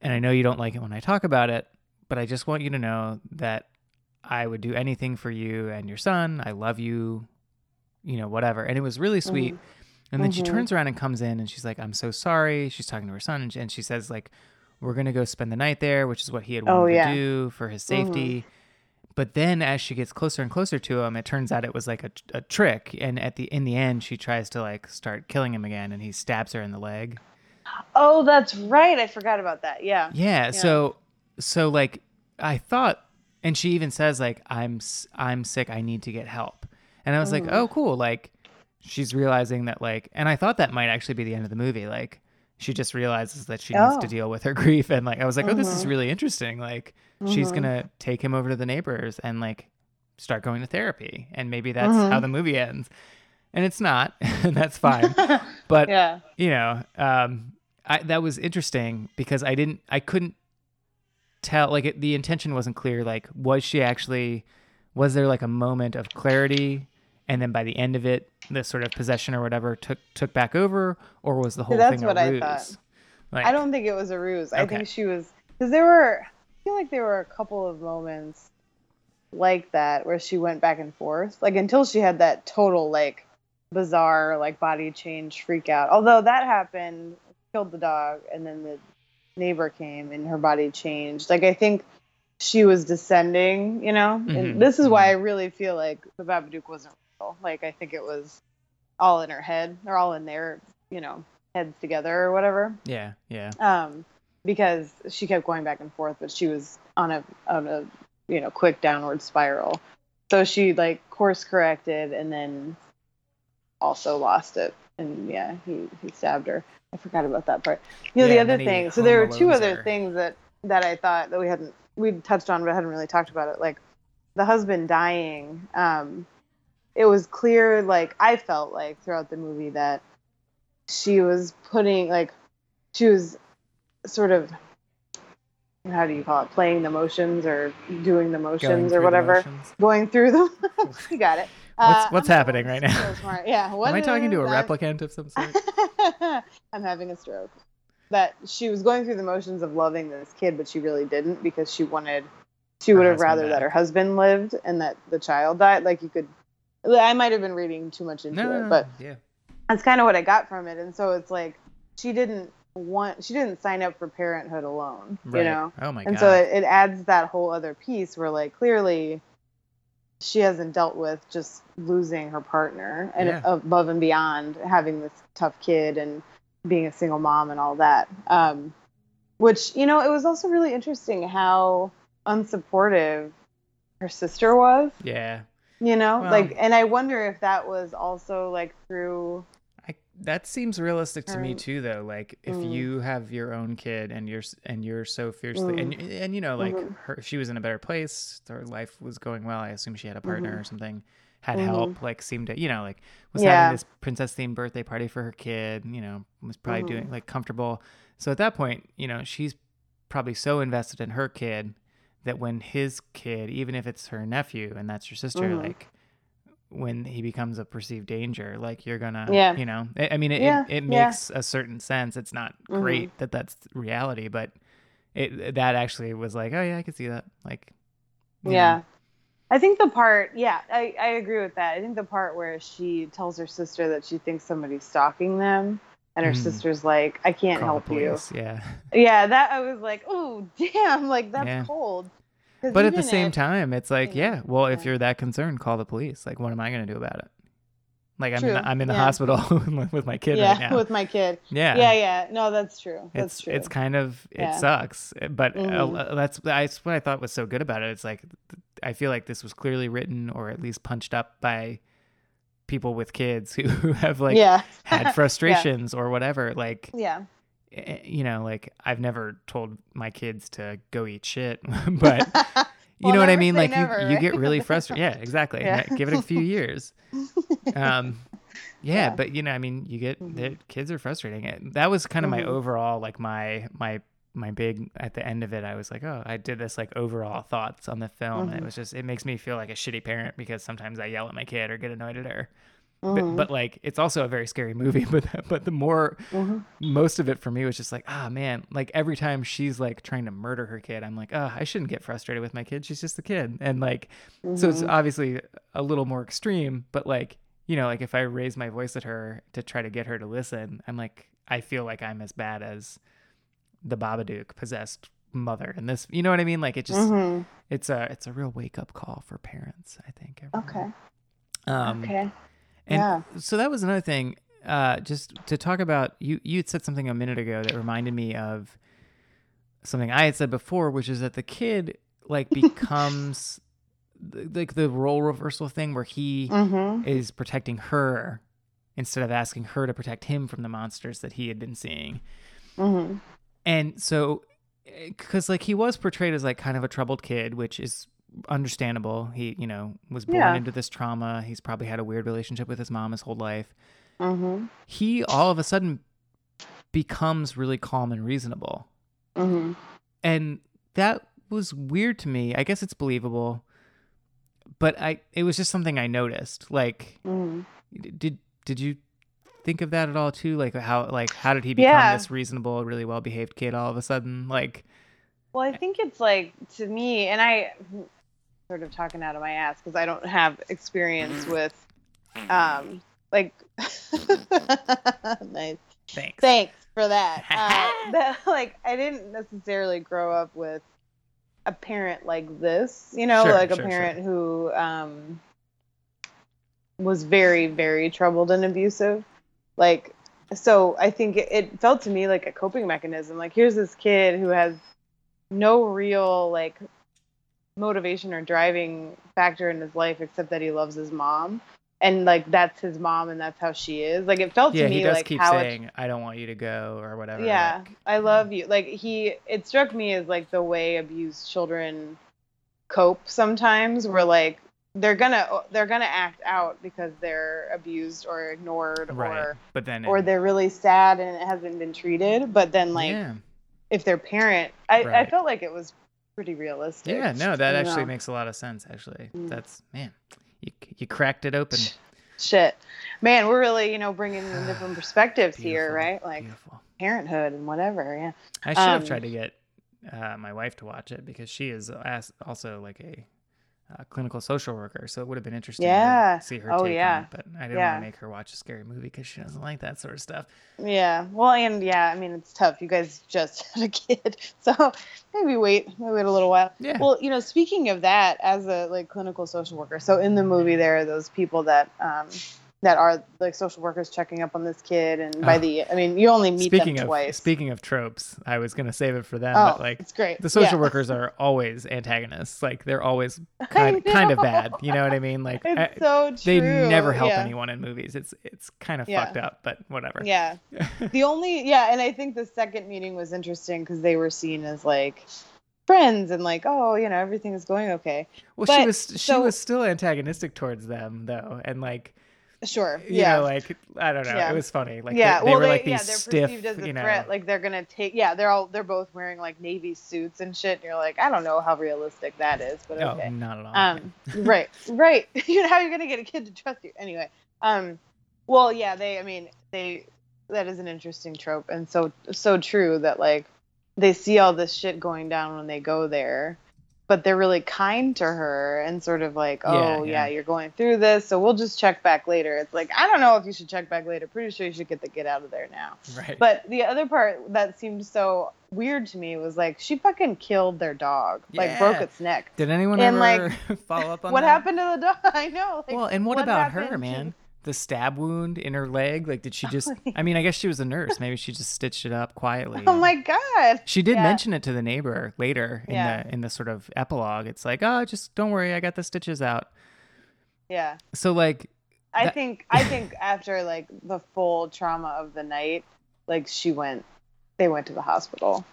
and I know you don't like it when I talk about it, but I just want you to know that I would do anything for you and your son. I love you, you know, whatever." And it was really sweet. And then she Mhm. turns around and comes in and she's like, "I'm so sorry." She's talking to her son and- she says like, "We're gonna go spend the night there," which is what he had wanted Oh, to yeah. Mm-hmm. do for his safety. But then, as she gets closer and closer to him, it turns out it was like a, a trick. And at the in the end, she tries to like start killing him again, and he stabs her in the leg. Oh, that's right. I forgot about that. Yeah. Yeah. So so like I thought, and she even says like I'm I'm sick. I need to get help. And I was like, Mhm. oh cool. Like she's realizing that like, and I thought that might actually be the end of the movie. Like she just realizes that she needs to Oh. deal with her grief, and like I was like, oh, this is Mhm. really interesting. Like she's Mhm. gonna take him over to the neighbors and like start going to therapy, and maybe that's how the movie ends. And it's not, and that's fine. But yeah. you know, um, I, that was interesting because I didn't, I couldn't tell, like, it, the intention wasn't clear. Like, was she actually, was there like a moment of clarity, and then by the end of it, the sort of possession or whatever took took back over, or was the whole that's thing what a I ruse? thought. Like, I don't think it was a ruse. I think she was because there were. I feel like there were a couple of moments like that where she went back and forth, like until she had that total like bizarre like body change freak out. Although that happened, killed the dog, and then the neighbor came and her body changed. Like I think she was descending, you know. Mhm, And this is why I really feel like the Babadook wasn't real. Like I think it was all in her head. They're all in their, you know, heads together or whatever Yeah, yeah, um, because she kept going back and forth, but she was on a on a you know quick downward spiral. So she like course corrected and then also lost it, and yeah, he he stabbed her. I forgot about that part. You know Yeah, the other thing. So there were two other her. things that that I thought that we hadn't we touched on but hadn't really talked about it. Like the husband dying. Um, it was clear, like I felt like throughout the movie that she was putting like she was sort of how do you call it playing the motions or doing the motions or whatever motions. going through them you got it What's- uh, what's happening right now? so yeah what Am I talking to a that? replicant of some sort? i'm having a stroke that she was going through the motions of loving this kid but she really didn't because she wanted she would have rather back. that her husband lived and that the child died like you could i might have been reading too much into No, it but yeah, that's kind of what I got from it. And so it's like she didn't want, she didn't sign up for parenthood alone, right. you know? Oh my god. and god. so it, it adds that whole other piece where like clearly she hasn't dealt with just losing her partner and Yeah. above and beyond having this tough kid and being a single mom and all that. Um, which you know, it was also really interesting how unsupportive her sister was. Yeah. You know, Well- like, and I wonder if that was also like through. That seems realistic to me too though like if Mm. you have your own kid and you're and you're so fiercely and and you know like Mhm. her she was in a better place her life was going well i assume she had a partner Mhm. or something had Mhm. help like seemed to you know like was Yeah. having this princess themed birthday party for her kid you know was probably doing like comfortable so at that point you know she's probably so invested in her kid that when his kid even if it's her nephew and that's your sister Mhm. like when he becomes a perceived danger like you're gonna Yeah. you know i, I mean it, Yeah, it, it yeah. makes a certain sense it's not Mhm. great that that's reality but it that actually was like oh yeah i could see that like Yeah. know. I think the part, yeah, I, I agree with that. I think the part where she tells her sister that she thinks somebody's stalking them, and her Mm. sister's like, I can't Call help you. yeah Yeah, that I was like, oh, damn, like that's Yeah. cold. But at the same if- time it's like Yeah. yeah well if you're that concerned call the police like what am i gonna do about it like i'm in the, I'm in the yeah. hospital with my kid yeah, right now with my kid. yeah Yeah, yeah, no, that's true. That's it's true. it's kind of it Yeah. sucks but uh, Mhm. uh, that's that's what i thought was so good about it it's like i feel like this was clearly written or at least punched up by people with kids who, have like yeah, had frustrations or whatever like yeah, eh, you know like i've never told my kids to go eat shit but you know what i mean like never, you, you get really frustrated yeah exactly Yeah. give it a few years um yeah, Yeah. but you know i mean you get Mhm. the kids are frustrating it that was kind of my Mhm. overall like my my my big at the end of it i was like oh i did this like overall thoughts on the film and it Mhm. was just it makes me feel like a shitty parent because sometimes i yell at my kid or get annoyed at her Mhm, but, but like it's also a very scary movie but but the more mhm. most of it for me was just like ah man like every time she's like trying to murder her kid i'm like oh i shouldn't get frustrated with my kid she's just a kid and like so it's Mhm. obviously a little more extreme but like you know like if i raise my voice at her to try to get her to listen i'm like i feel like i'm as bad as the babadook possessed mother and this you know what i mean like it just Mhm. it's a it's a real wake up call for parents i think everyone. Okay. um okay. And Yeah. so that was another thing. Uh, just to talk about, you you had said something a minute ago that reminded me of something I had said before, which is that the kid like becomes like the role reversal thing where he Mm-hmm. is protecting her instead of asking her to protect him from the monsters that he had been seeing. Mm-hmm. And so, because like he was portrayed as like kind of a troubled kid, which is understandable. He, you know, was born Yeah. into this trauma. He's probably had a weird relationship with his mom his whole life. Mm-hmm. He all of a sudden becomes really calm and reasonable. Mm-hmm. And that was weird to me. I guess it's believable. But I it was just something I noticed. Like Mm-hmm. did did you think of that at all too? Like how like how did he become Yeah. this reasonable, really well behaved kid all of a sudden? Like Well, I think it's like to me, and I sort of talking out of my ass because I don't have experience with, um, like, nice. thanks. Thanks for that. Uh, that. Like, I didn't necessarily grow up with a parent like this, you know, Sure, like a sure, parent who um, was very, very troubled and abusive. Like, so I think it, it felt to me like a coping mechanism. Like, here's this kid who has no real, like, motivation or driving factor in his life except that he loves his mom. And like that's his mom, and that's how she is. Like it felt yeah, to me he does like keep how it saying, "I don't want you to go" or whatever. yeah like- i love you like he it struck me as like the way abused children cope sometimes where like they're gonna they're gonna act out because they're abused or ignored right. or but then, or they're really sad and it hasn't been treated but then like yeah, if their parent I, I felt like it was pretty realistic yeah, no, that actually know? makes a lot of sense. Actually, Mm. that's man, you you cracked it open. shit man we're really you know bringing in different perspectives here right like beautiful. parenthood and whatever yeah I should have Um, tried to get uh, my wife to watch it because she is also like a clinical social worker, so it would have been interesting Yeah. to see her Oh, take yeah. on it. But I didn't Yeah. want to make her watch a scary movie because she doesn't like that sort of stuff. Yeah. Well, and yeah, I mean, it's tough. You guys just had a kid, so maybe wait, maybe wait a little while. Yeah. Well, you know, speaking of that, as a like clinical social worker, so in the movie there are those people that um that are like social workers checking up on this kid, and by Oh. the, I mean, you only meet speaking them of twice. speaking of tropes, I was gonna save it for them, oh, but like it's great. the social Yeah. workers are always antagonists. Like they're always kind, kind of bad. You know what I mean? Like It's so true. they never help yeah. anyone in movies. It's it's kind of Yeah. fucked up, but whatever. Yeah. the only yeah and i think the second meeting was interesting because they were seen as like friends and like oh you know everything is going okay well, she But- was she so- was still antagonistic towards them though, and like sure you yeah know, like I don't know, Yeah. it was funny. Like yeah they, they well were they, like yeah these they're stiff, perceived as a you know. threat like they're gonna take yeah they're all they're both wearing like navy suits and shit and you're like i don't know how realistic that is but no, okay not at all. um right right you know how you're gonna get a kid to trust you anyway um well yeah they i mean they that is an interesting trope and so so true that like they see all this shit going down when they go there but they're really kind to her and sort of like oh yeah. yeah. you're going through this so we'll just check back later it's like i don't know if you should check back later pretty sure you should get the get out of there now right. but the other part that seemed so weird to me was like she fucking killed their dog yeah. like broke its neck did anyone and, ever like, follow up on that? what that? happened to the dog? I know. Like, well, and what, about her, man? The stab wound in her leg. Like, did she just? I mean, I guess she was a nurse. Maybe she just stitched it up quietly. Oh my god. She did Yeah. mention it to the neighbor later in Yeah. the in the sort of epilogue. It's like, oh, just don't worry, I got the stitches out. Yeah. So like, I That- think I think after like the full trauma of the night, like she went they went to the hospital.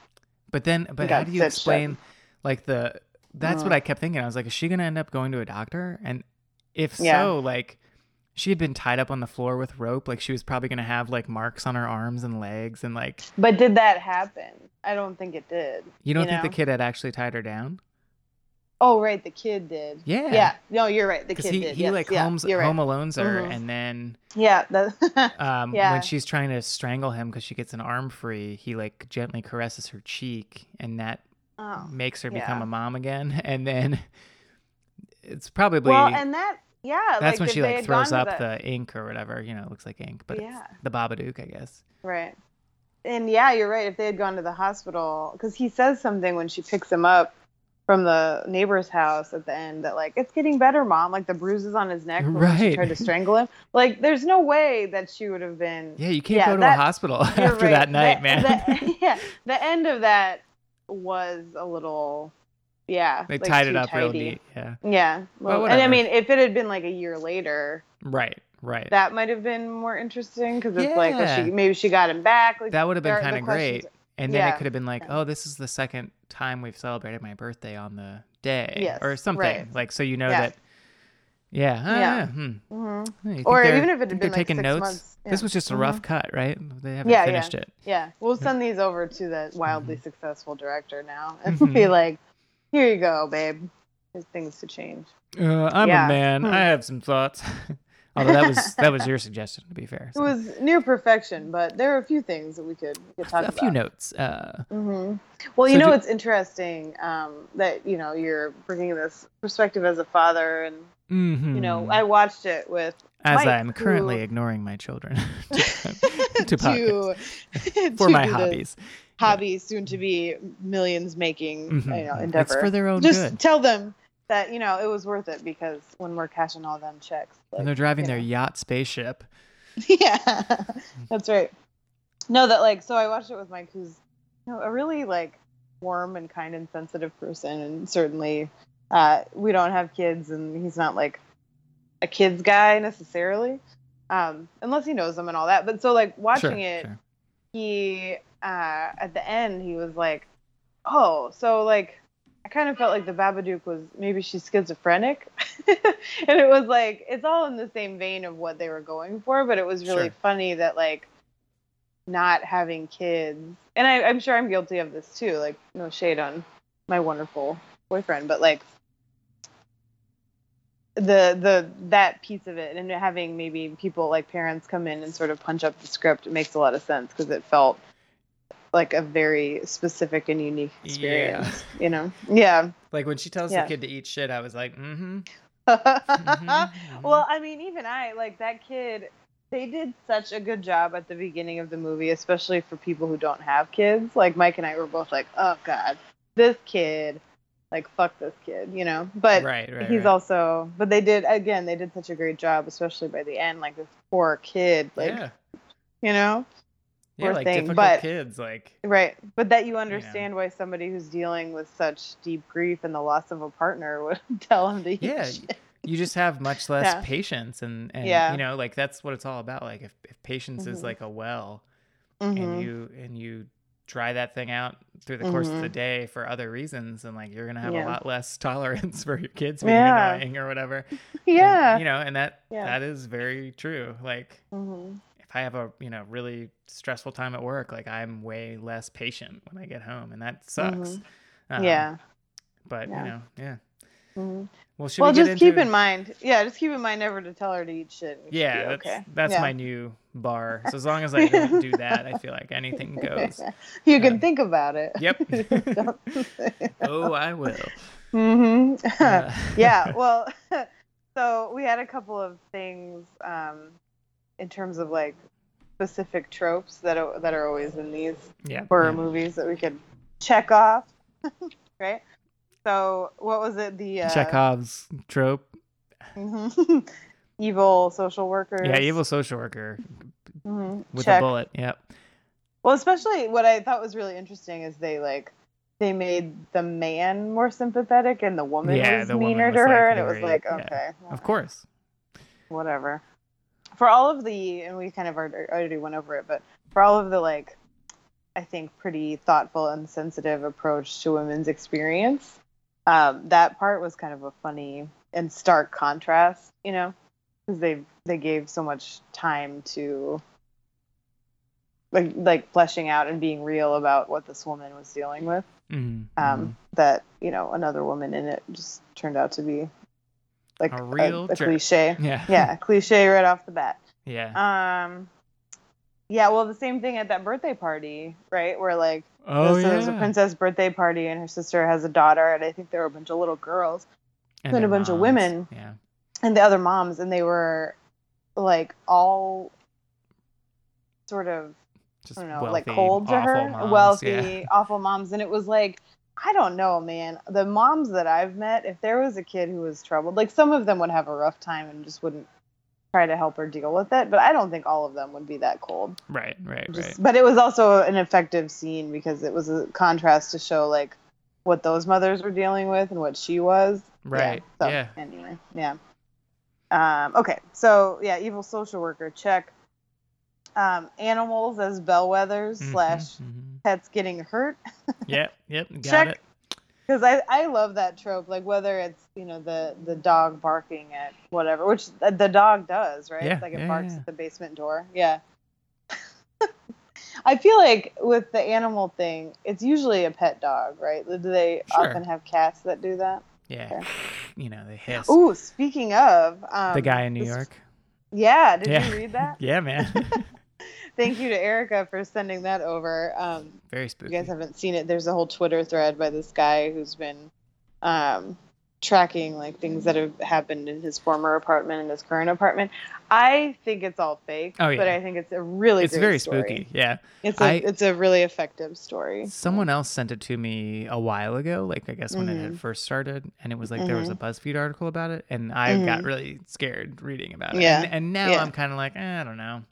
but then, but how do you stitched up. explain like the? That's what Mm. I kept thinking. I was like, is she gonna end up going to a doctor? And if Yeah. so, like. She had been tied up on the floor with rope. Like she was probably gonna have like marks on her arms and legs, and like But did that happen? I don't think it did. you don't You think the kid had actually tied her down? Oh right, the kid did. Yeah. Yeah. No, you're right. The kid he, did. he yes, like yeah, homes right. home alones her, Mhm. and then Yeah. The, um, Yeah. when she's trying to strangle him because she gets an arm free, he like gently caresses her cheek, and that oh. makes her become a mom again. And then it's probably Well, and that yeah, that's like when she like throws up the ink or whatever. You know, it looks like ink, but Yeah. it's the Babadook, I guess. Right. And yeah, you're right. If they had gone to the hospital, because he says something when she picks him up from the neighbor's house at the end that like it's getting better, mom. Like the bruises on his neck when she Right. tried to strangle him. Like there's no way that she would have been. Yeah, you can't Yeah, go to that- a hospital after right. that night, The- man. the- yeah, the end of that was a little. Yeah. they like, tied it up real neat. Yeah, Yeah. Well, and I mean, if it had been like a year later, right, right. that might have been more interesting because it's like well, she maybe she got him back. Like that would have been kind of great. And then it could have been like, oh, this is the second time we've celebrated my birthday on the day, Yes, or something right. like so. You know Yeah. that. Yeah. ah, Yeah. yeah. Hmm. Mhm. Or even if it had been, like, taking notes. months. This was just a Mhm. rough cut, right? They haven't Yeah, yeah. finished it. Yeah, we'll send these over to the wildly successful director now, and Mhm. be like, "Here you go, babe. There's things to change." Uh, I'm Yeah. a man. I have some thoughts. Although that was that was your suggestion, to be fair. It was near perfection, but there are a few things that we could, we could talk a about. A few notes. Uh, hmm Well, you know, do- it's interesting um, that you know you're bringing this perspective as a father, and you know. I watched it with as Mike, I'm currently who- ignoring my children to, to to, for my this hobbies. Hobby, soon to be millions making Mhm. you know It's for their own Just good. tell them that you know it was worth it because when we're cashing all them checks, like, and they're driving their know. yacht spaceship. yeah, that's right. No, that like so I watched it with Mike, who's you know a really like warm and kind and sensitive person, and certainly uh, we don't have kids, and he's not like a kids guy necessarily, um, unless he knows them and all that. But so like watching Sure, it, sure. he uh, at the end he was like, "Oh, so like." I kind of felt like the Babadook was maybe she's schizophrenic, and it was like it's all in the same vein of what they were going for, but it was really Sure. funny that like not having kids, and I, I'm sure I'm guilty of this too. Like no shade on my wonderful boyfriend, but like the the that piece of it and having maybe people like parents come in and sort of punch up the script it makes a lot of sense because it felt like a very specific and unique experience. You know? Yeah. Like when she tells Yeah. the kid to eat shit, I was like, mm-hmm. well, I mean, even I like that kid. They did such a good job at the beginning of the movie, especially for people who don't have kids. Like Mike and I were both like, "Oh God, this kid, like fuck this kid," you know. But right, right. he's right. also, but they did again. They did such a great job, especially by the end. Like this poor kid, like yeah, you know, yeah, like thing, difficult but- kids, like right? But that you understand why somebody who's dealing with such deep grief and the loss of a partner would tell him to eat Yeah, shit. you just have much less Yeah. patience, and and Yeah. you know, like that's what it's all about. Like if, if patience is Mhm. like a well, Mhm. and you and you dry that thing out through the course of the Mhm. day for other reasons and like you're gonna have Yeah. a lot less tolerance for your kids being Yeah. annoying or whatever And, yeah. you know and that Yeah. that is very true like hmm if i have a you know really stressful time at work like i'm way less patient when i get home and that sucks Um, yeah. but Yeah. you know yeah Mhm. well Well, we just keep into- in mind. Yeah, just keep in mind never to tell her to eat shit. and you should yeah that's okay. that's Yeah. my new bar so as long as i don't do that i feel like anything goes you can Um, think about it. yep oh i will hmm Uh, yeah. Well, so we had a couple of things um, in terms of like specific tropes that are, that are always in these yeah horror yeah. movies that we could check off, right? So what was it? The uh, chekhov's trope mhm. evil social worker. Yeah, evil social worker Mhm. with Check. a bullet. Yep. Well, especially what I thought was really interesting is they like they made the man more sympathetic and the woman Yeah, was the woman meaner was, to like, her, and it was like yeah. okay, Of course. whatever. For all of the, and we kind of already went over it, but for all of the like, I think pretty thoughtful and sensitive approach to women's experience, um, that part was kind of a funny and stark contrast, you know, because they they gave so much time to like like fleshing out and being real about what this woman was dealing with. Mhm, Um, that you know another woman in it just turned out to be like A real a, jerk. cliche. Yeah. Yeah, cliche right off the bat. Yeah. Um, yeah, well, the same thing at that birthday party, right? Where like oh so yeah. there's a princess birthday party, and her sister has a daughter, and I think there were a bunch of little girls and a bunch of women. Yeah. and the other moms, and they were like all sort of Just I don't know, wealthy, like cold to her, moms, wealthy, Yeah. awful moms, and it was like. I don't know, man. The moms that I've met, if there was a kid who was troubled, like some of them would have a rough time and just wouldn't try to help her deal with it, but I don't think all of them would be that cold. Right. Right. Just, Right. But it was also an effective scene because it was a contrast to show like what those mothers were dealing with and what she was. Right. So, Yeah. Anyway, yeah. Um, okay, so yeah, evil social worker check. Um, animals as bellwethers Mhm, slash mhm. pets getting hurt Yep. Yep. Got Check. it. because I, I love that trope like whether it's you know the the dog barking at whatever which the dog does right Yeah, like it yeah, barks yeah. at the basement door yeah i feel like with the animal thing it's usually a pet dog right do they Sure. often have cats that do that Yeah. Okay. You know, they hiss. Ooh, speaking of um, the guy in New this- York. yeah did Yeah. you read that Yeah, man. Thank you to erica for sending that over um, Very spooky. you guys haven't seen it, there's a whole Twitter thread by this guy who's been um, tracking like things that have happened in his former apartment and his current apartment. I think it's all fake, Oh, yeah. but. I think it's a really it's very story. spooky. Yeah. It's a I- it's a really effective story. Someone else sent it to me a while ago, like I guess when it Mhm. had first started, and it was like there was a Mm-hmm. BuzzFeed article about it, and I got Mhm. really scared reading about it. Yeah. And, and now Yeah. I'm kind of like, eh, I don't know,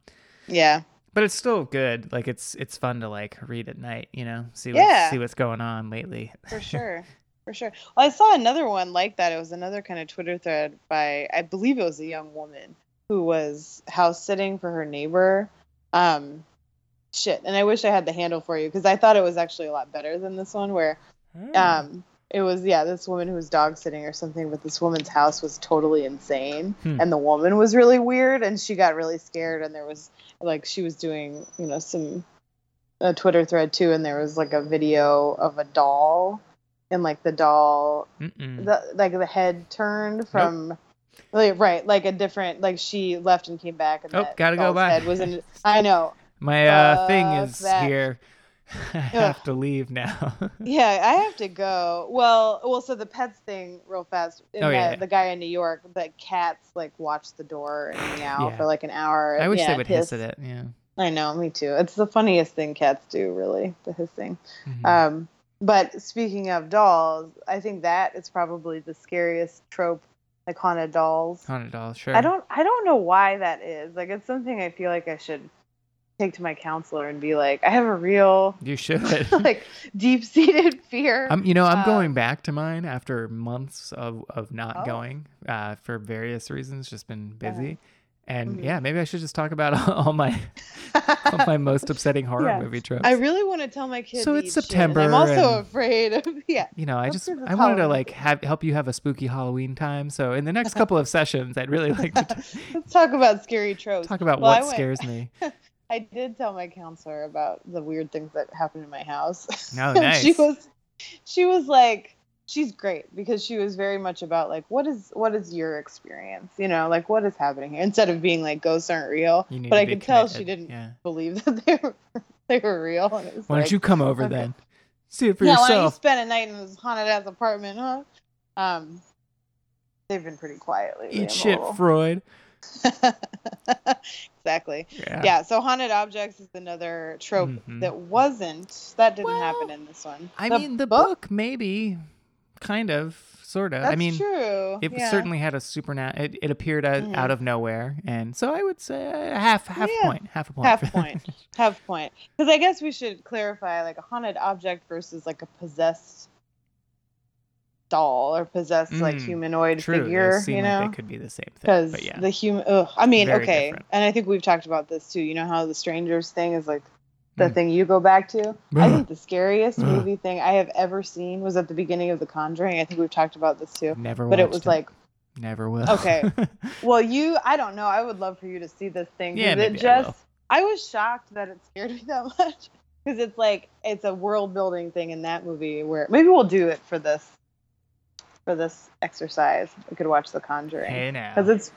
Yeah, but it's still good. Like it's it's fun to like read at night, you know, see what, Yeah. see what's going on lately. for sure. For sure. Well, I saw another one like that. It was another kind of Twitter thread by, I believe it was a young woman who was house sitting for her neighbor. Um, shit. And I wish I had the handle for you because I thought it was actually a lot better than this one where um it was yeah this woman who was dog sitting or something but this woman's house was totally insane Hmm. and the woman was really weird and she got really scared and there was like she was doing you know some a twitter thread too and there was like a video of a doll and like the doll the like the head turned from like, right like a different like she left and came back and Oh, gotta go by. head was in i know My uh, thing is that. here. I have to leave now. Yeah, I have to go. Well, well, so the pets thing, real fast. In Oh, the, yeah, yeah. the guy in New York, the cats like watch the door and meow Yeah. for like an hour. I wish yeah, they would hiss at it. Yeah. I know, me too. It's the funniest thing cats do, really, the hissing. Mhm. Um, but speaking of dolls, I think that is probably the scariest trope, like haunted dolls. Haunted doll, sure. I don't, I don't know why that is. Like, it's something I feel like I should take to my counselor and be like, I have a real, You should. like, deep-seated fear. I'm, you know, I'm Um, going back to mine after months of, of not Oh. going uh, for various reasons. Just been busy, and Mhm. yeah, maybe I should just talk about all my all my most upsetting horror Yeah. movie tropes. I really want to tell my kids. So it's September I'm also and- afraid of yeah. you know, I just I wanted to like have help you have a spooky Halloween time. So in the next couple of sessions, I'd really like to t- Let's talk about scary tropes. talk about Well, what scares me. I did tell my counselor about the weird things that happened in my house. Oh, And she was she was like she's great because she was very much about like what is what is your experience? You know, like what is happening here? Instead of being like ghosts aren't real. But I could tell she didn't Yeah. believe that they were they were real. And Why don't you come over okay. then? See it for yeah, why don't you yourself. spend a night in this haunted ass apartment, huh? Um they've been pretty quiet lately. Eat shit, Freud. exactly. Yeah. Yeah, so haunted objects is another trope Mhm. that wasn't that didn't Well, happen in this one. I mean, the book, maybe, kind of, sort of. That's I mean, true. it yeah. certainly had a supernatural. It, it appeared out, Mhm. out of nowhere, and so I would say a half half Yeah. point, half a point, half point, half point. Because I guess we should clarify like a haunted object versus like a possessed doll or possessed like Mm, humanoid True, figure. You like know, could be the same thing. because yeah, the human. I mean, Very okay, different. and I think we've talked about this too. You know how the strangers thing is like the Mm. thing you go back to. I think the scariest movie thing I have ever seen was at the beginning of The Conjuring. I think we've talked about this too. never. But it was like, never will. Okay. well, you, I don't know. I would love for you to see this thing. Yeah, it maybe I just, will. I, was shocked that it scared me that much because it's like it's a world building thing in that movie where maybe we'll do it for this, for this exercise. We could watch The Conjuring hey now, because it's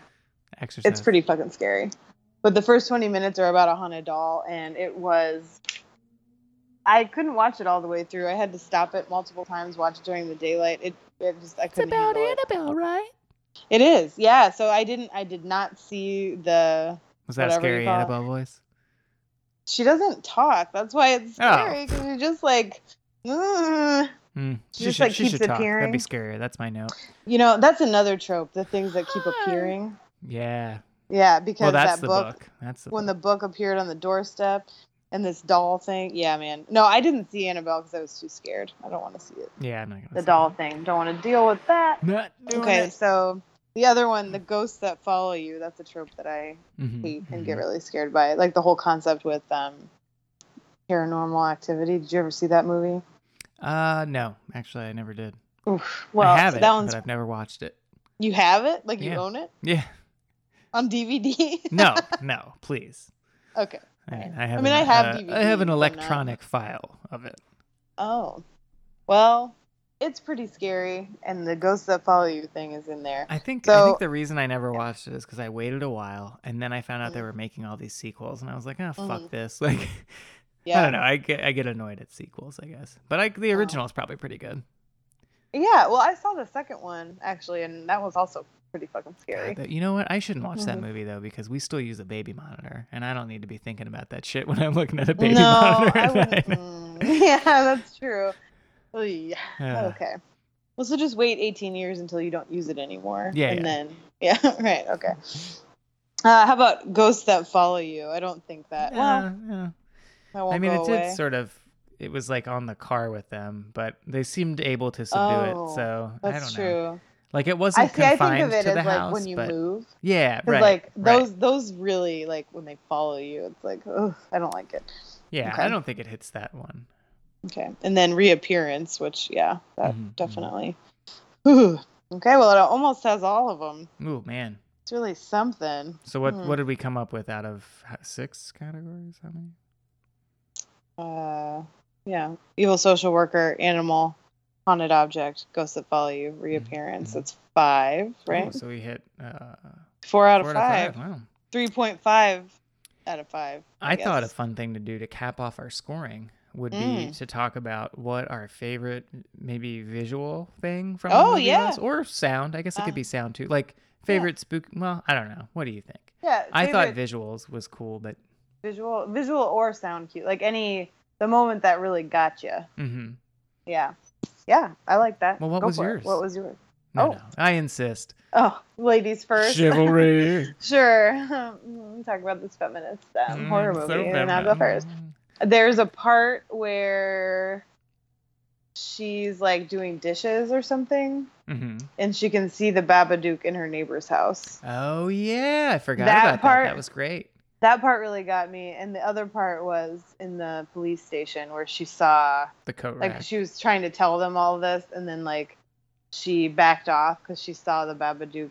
exercise. it's pretty fucking scary. But the first 20 minutes are about a haunted doll, and it was. I couldn't watch it all the way through. I had to stop it multiple times, watch it during the daylight. It, it just I It's couldn't It's about handle it. Annabelle, right? It is, yeah. So I didn't, I did not see the. Was that a scary call it. Annabelle voice? She doesn't talk. That's why it's Oh. scary because you're just like, "Ugh." Mm, She just, like, she keeps should talk. That'd be scarier. That's my note. you know, that's another trope. The things that keep appearing. Yeah. Yeah, because Well, that book, book. That's the when book. the book appeared on the doorstep and this doll thing. Yeah, man. No, I didn't see Annabelle because I was too scared. I don't want to see it. Yeah, I'm not. The doll thing. Don't want to deal with that. that. Not Okay, it. so the other one, the ghosts that follow you. That's a trope that I Mhm, hate and mhm. get really scared by. Like the whole concept with um, paranormal activity. Did you ever see that movie? Uh, no, actually, I never did. Oof. Well, I have it, that one's but I've never watched it. you have it, like you Yeah. own it Yeah. on DVD. No, no, please. okay. I. I have. I mean, an, I have uh, I have an electronic file of it. Oh, well, it's pretty scary, and the ghosts that follow you thing is in there. I think. I think the reason I never watched it is because I waited a while, and then I found out they Mhm. were making all these sequels, and I was like, oh, fuck Mhm. this. Like, Yeah. I don't know. I get I get annoyed at sequels, I guess. But I, the Oh. original is probably pretty good. Yeah. Well, I saw the second one actually, and that was also pretty fucking scary. But you know what? I shouldn't watch that Mhm. movie though because we still use a baby monitor, and I don't need to be thinking about that shit when I'm looking at a baby no, monitor. I wouldn't. yeah, that's true. Yeah. Yeah. Okay. Well, so just wait 18 years until you don't use it anymore. Yeah, And yeah. then, yeah, right. Okay. Uh, how about ghosts that follow you? I don't think that. Well, Yeah, yeah. that won't I mean, it did sort of. It was like on the car with them, but they seemed able to subdue Oh, it. So I That's don't know. true. Like it wasn't see. I confined think of it to as the like house, when you but move, yeah, right, like right. those those really like when they follow you, it's like, ugh, I don't like it. Yeah, okay. I don't think it hits that one. Okay, and then reappearance, which yeah, that Mhm, mhm. definitely. Whew. Okay, well, it almost has all of them. Ooh man. It's really something. So what Hmm. what did we come up with out of six categories? How many? Uh, yeah, evil social worker, animal, haunted object, ghosts that follow you, reappearance. mhm. That's five, Oh, right? so we hit uh, Four out four of out five. Wow. Three point five out of five. I, thought a fun thing to do to cap off our scoring would be Mm. to talk about what our favorite maybe visual thing from Oh, yeah. was, or sound. I guess it Uh, could be sound too. Like favorite spook. Well, I don't know. What do you think? Yeah, I thought visuals was cool, but visual, visual or sound cue, like any the moment that really got you. hmm Yeah, yeah, I like that. Well, what Go was for it. yours? What was yours? no, Oh. no, I insist. Oh, ladies first. Chivalry. sure. Mm, Talk about this feminist um, horror Mm, so movie, and I'll go first. There's a part where she's like doing dishes or something, Mhm. and she can see the Babadook in her neighbor's house. Oh yeah, I forgot That about that. part- That was great. That part really got me, and the other part was in the police station where she saw The coat like rack. she was trying to tell them all this, and then like she backed off because she saw the Babadook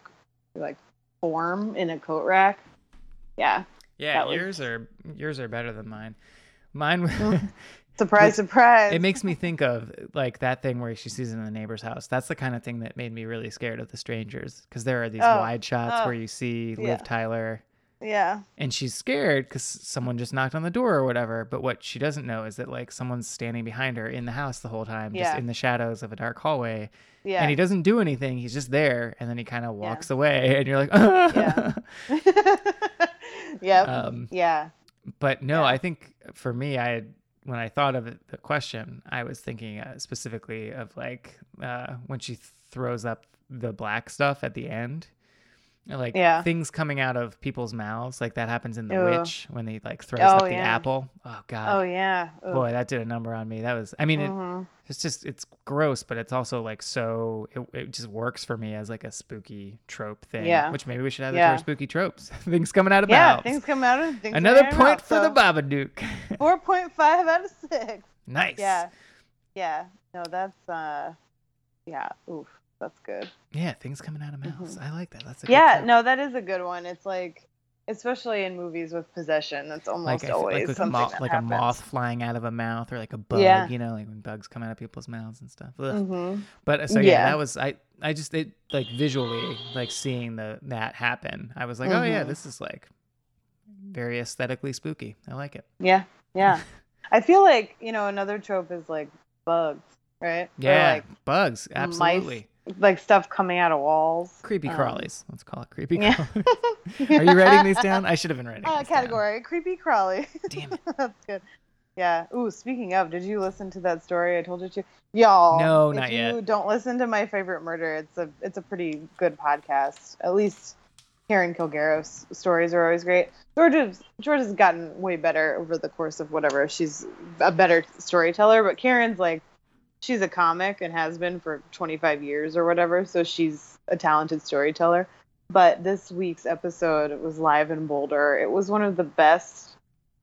like form in a coat rack. Yeah, yeah, that was- yours are yours are better than mine. Mine. Surprise, surprise. it makes me think of like that thing where she sees it in the neighbor's house. That's the kind of thing that made me really scared of the strangers because there are these Oh, wide shots oh, where you see yeah. Liv Tyler yeah, and she's scared because someone just knocked on the door or whatever. But what she doesn't know is that like someone's standing behind her in the house the whole time, just Yeah. in the shadows of a dark hallway, yeah. and he doesn't do anything. He's just there, and then he kind of walks away, and you're like, ah. Yeah. yep. Um, yeah. But no, Yeah. I think for me, I had, when I thought of it, the question, I was thinking uh, specifically of like uh, when she throws up the black stuff at the end, like Yeah. things coming out of people's mouths, like that happens in The Ew. Witch when he like throws Oh, up the yeah. apple. Oh god Oh yeah. Ugh. boy, that did a number on me. That was, I mean, it, Mhm. it's just it's gross, but it's also like so it, it just works for me as like a spooky trope thing. Yeah. which maybe we should have that Yeah. to spooky tropes. things coming out of Yeah, mouths. things come out of things Another come out of point mouth, for the Babadook. Four point five out of six. nice. Yeah. Yeah. No, that's uh yeah, oof. That's good. Yeah, things coming out of mouths. I like that. That's a good Mm-hmm. Yeah, no, that is a good one. It's like especially in movies with possession, that's almost feel always like, like a something moth, like happens. a moth flying out of a mouth, or like a bug. Yeah. You know, like when bugs come out of people's mouths and stuff. Ugh. Mhm. But so yeah, Yeah. that was I. I just it like visually like seeing the that happen. I was like, oh yeah, Mhm. this is like very aesthetically spooky. I like it. Yeah. Yeah. I feel like, you know, another trope is like bugs, right? Yeah, like bugs. Absolutely. Like stuff coming out of walls. Creepy Um, crawlies. Let's call it creepy yeah. crawlies. Are you writing these down? I should have been writing. Uh, these down. category creepy crawly. Damn it. That's good. Yeah. Ooh, speaking of, did you listen to that story I told you to? Y'all. No, not you yet. Don't listen to my favorite murder. It's a it's a pretty good podcast. At least Karen Kilgariff's stories are always great. Georgia's Georgia's gotten way better over the course of whatever. She's a better storyteller, but Karen's like she's a comic and has been for 25 years or whatever, so she's a talented storyteller. But this week's episode was live in Boulder. It was one of the best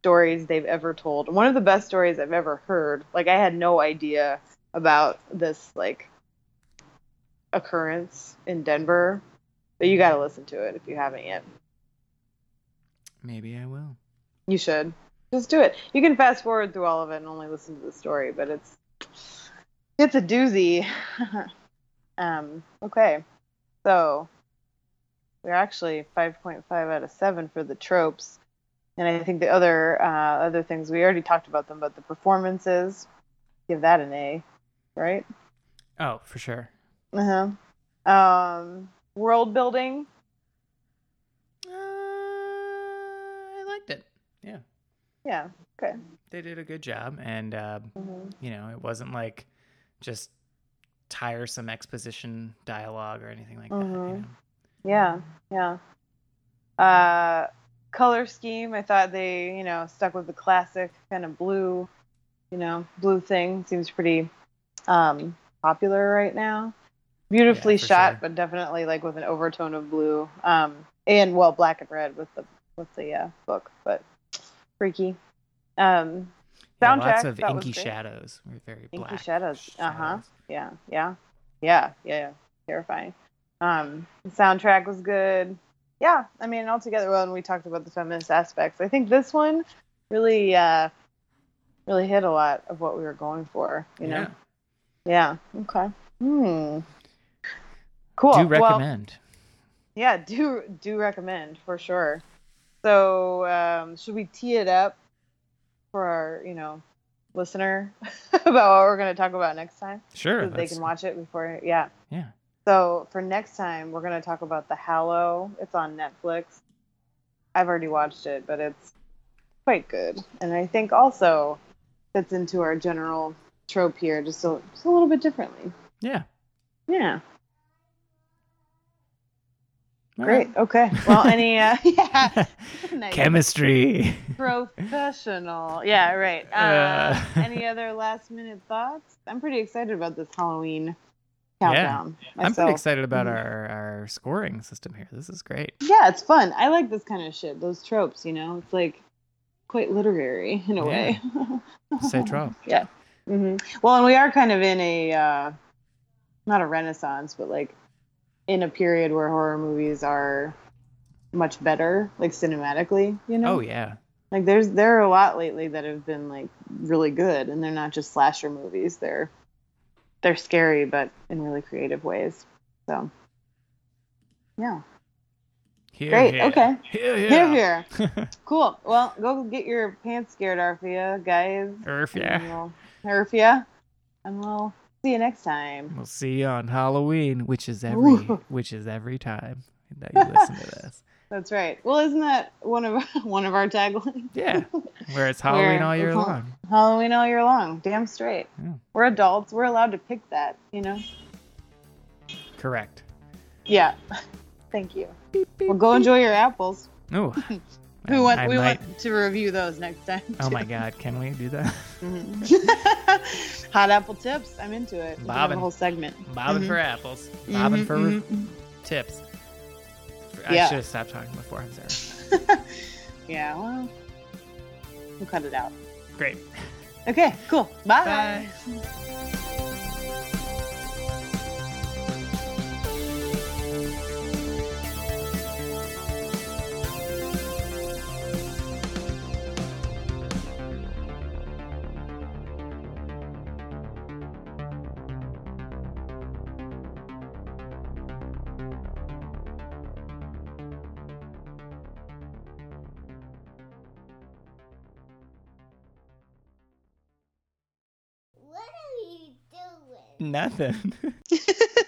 stories they've ever told. One of the best stories I've ever heard. Like I had no idea about this like occurrence in Denver. But you got to mm-hmm. listen to it if you haven't yet. Maybe I will. You should. Just do it. You can fast forward through all of it and only listen to the story, but it's it's a doozy. um, okay. So we're actually 5.5 out of 7 for the tropes. And I think the other uh, other things we already talked about them, but the performances give that an A, right? Oh, for sure. Uh-huh. Um, world building, Uh, I liked it. Yeah, yeah. Okay. they did a good job, and uh, Mhm. you know, it wasn't like just tiresome exposition dialogue or anything like that. You Mhm. know? Yeah, yeah. Uh, color scheme, I thought they, you know, stuck with the classic kind of blue, you know, blue thing. Seems pretty um, popular right now. Beautifully Yeah, shot, sure. but definitely like with an overtone of blue. Um, and well, black and red with the with the uh, book, but freaky. Um, Yeah, soundtrack lots of inky shadows. Were very Inky black. shadows. Uh huh. Yeah, yeah, yeah, yeah, yeah. Terrifying. Um, the soundtrack was good. Yeah, I mean, altogether, well, and we talked about the feminist aspects. I think this one really, uh, really hit a lot of what we were going for. You know. Yeah. Yeah. Okay. Hmm. Cool. Do Well, recommend. yeah, do do recommend for sure. So, um, should we tee it up for our, you know, listener about what we're going to talk about next time? Sure. So they can watch it before. Yeah. Yeah. So for next time, we're going to talk about The Hallow. It's on Netflix. I've already watched it, but it's quite good. And I think also fits into our general trope here just a, just a little bit differently. Yeah. Yeah. Great. Okay. Well, any, uh, yeah. Nice. Chemistry. Professional. Yeah, right. Uh, Uh. any other last minute thoughts? I'm pretty excited about this Halloween countdown. Yeah, I'm pretty excited about Mhm. our, our scoring system here. This is great. Yeah, it's fun. I like this kind of shit. Those tropes, you know, it's like quite literary in a way. Say trope. Yeah. hmm Well, and we are kind of in a uh, not a renaissance, but like in a period where horror movies are much better, like cinematically. You know. Oh yeah. Like there's there are a lot lately that have been like really good, and they're not just slasher movies. They're they're scary, but in really creative ways. So yeah, Here, great. here. Okay, Here, here, here. Cool. Well, go get your pants scared, Arfia, guys. Yeah. we'll- Arfia, and we'll see you next time. We'll see you on Halloween, which is every Ooh. which is every time that you listen to this. That's right. Well, isn't that one of one of our taglines? Yeah. Where it's Halloween all year long. Halloween all year long. Damn straight. Yeah. We're adults. We're allowed to pick that. You know. Correct. Yeah. Thank you. Well, go enjoy your apples. Oh. We want I we might- want to review those next time. Oh my god, can we do that? Mhm. Hot apple tips. I'm into it. Have a whole segment. Bobbing Mhm. for apples. Bobbing Mhm, for mhm, tips. I Yeah. should have stopped talking before. I'm sorry. yeah. Well, we'll cut it out. Great. Okay. Cool. Bye. Bye. Nothing.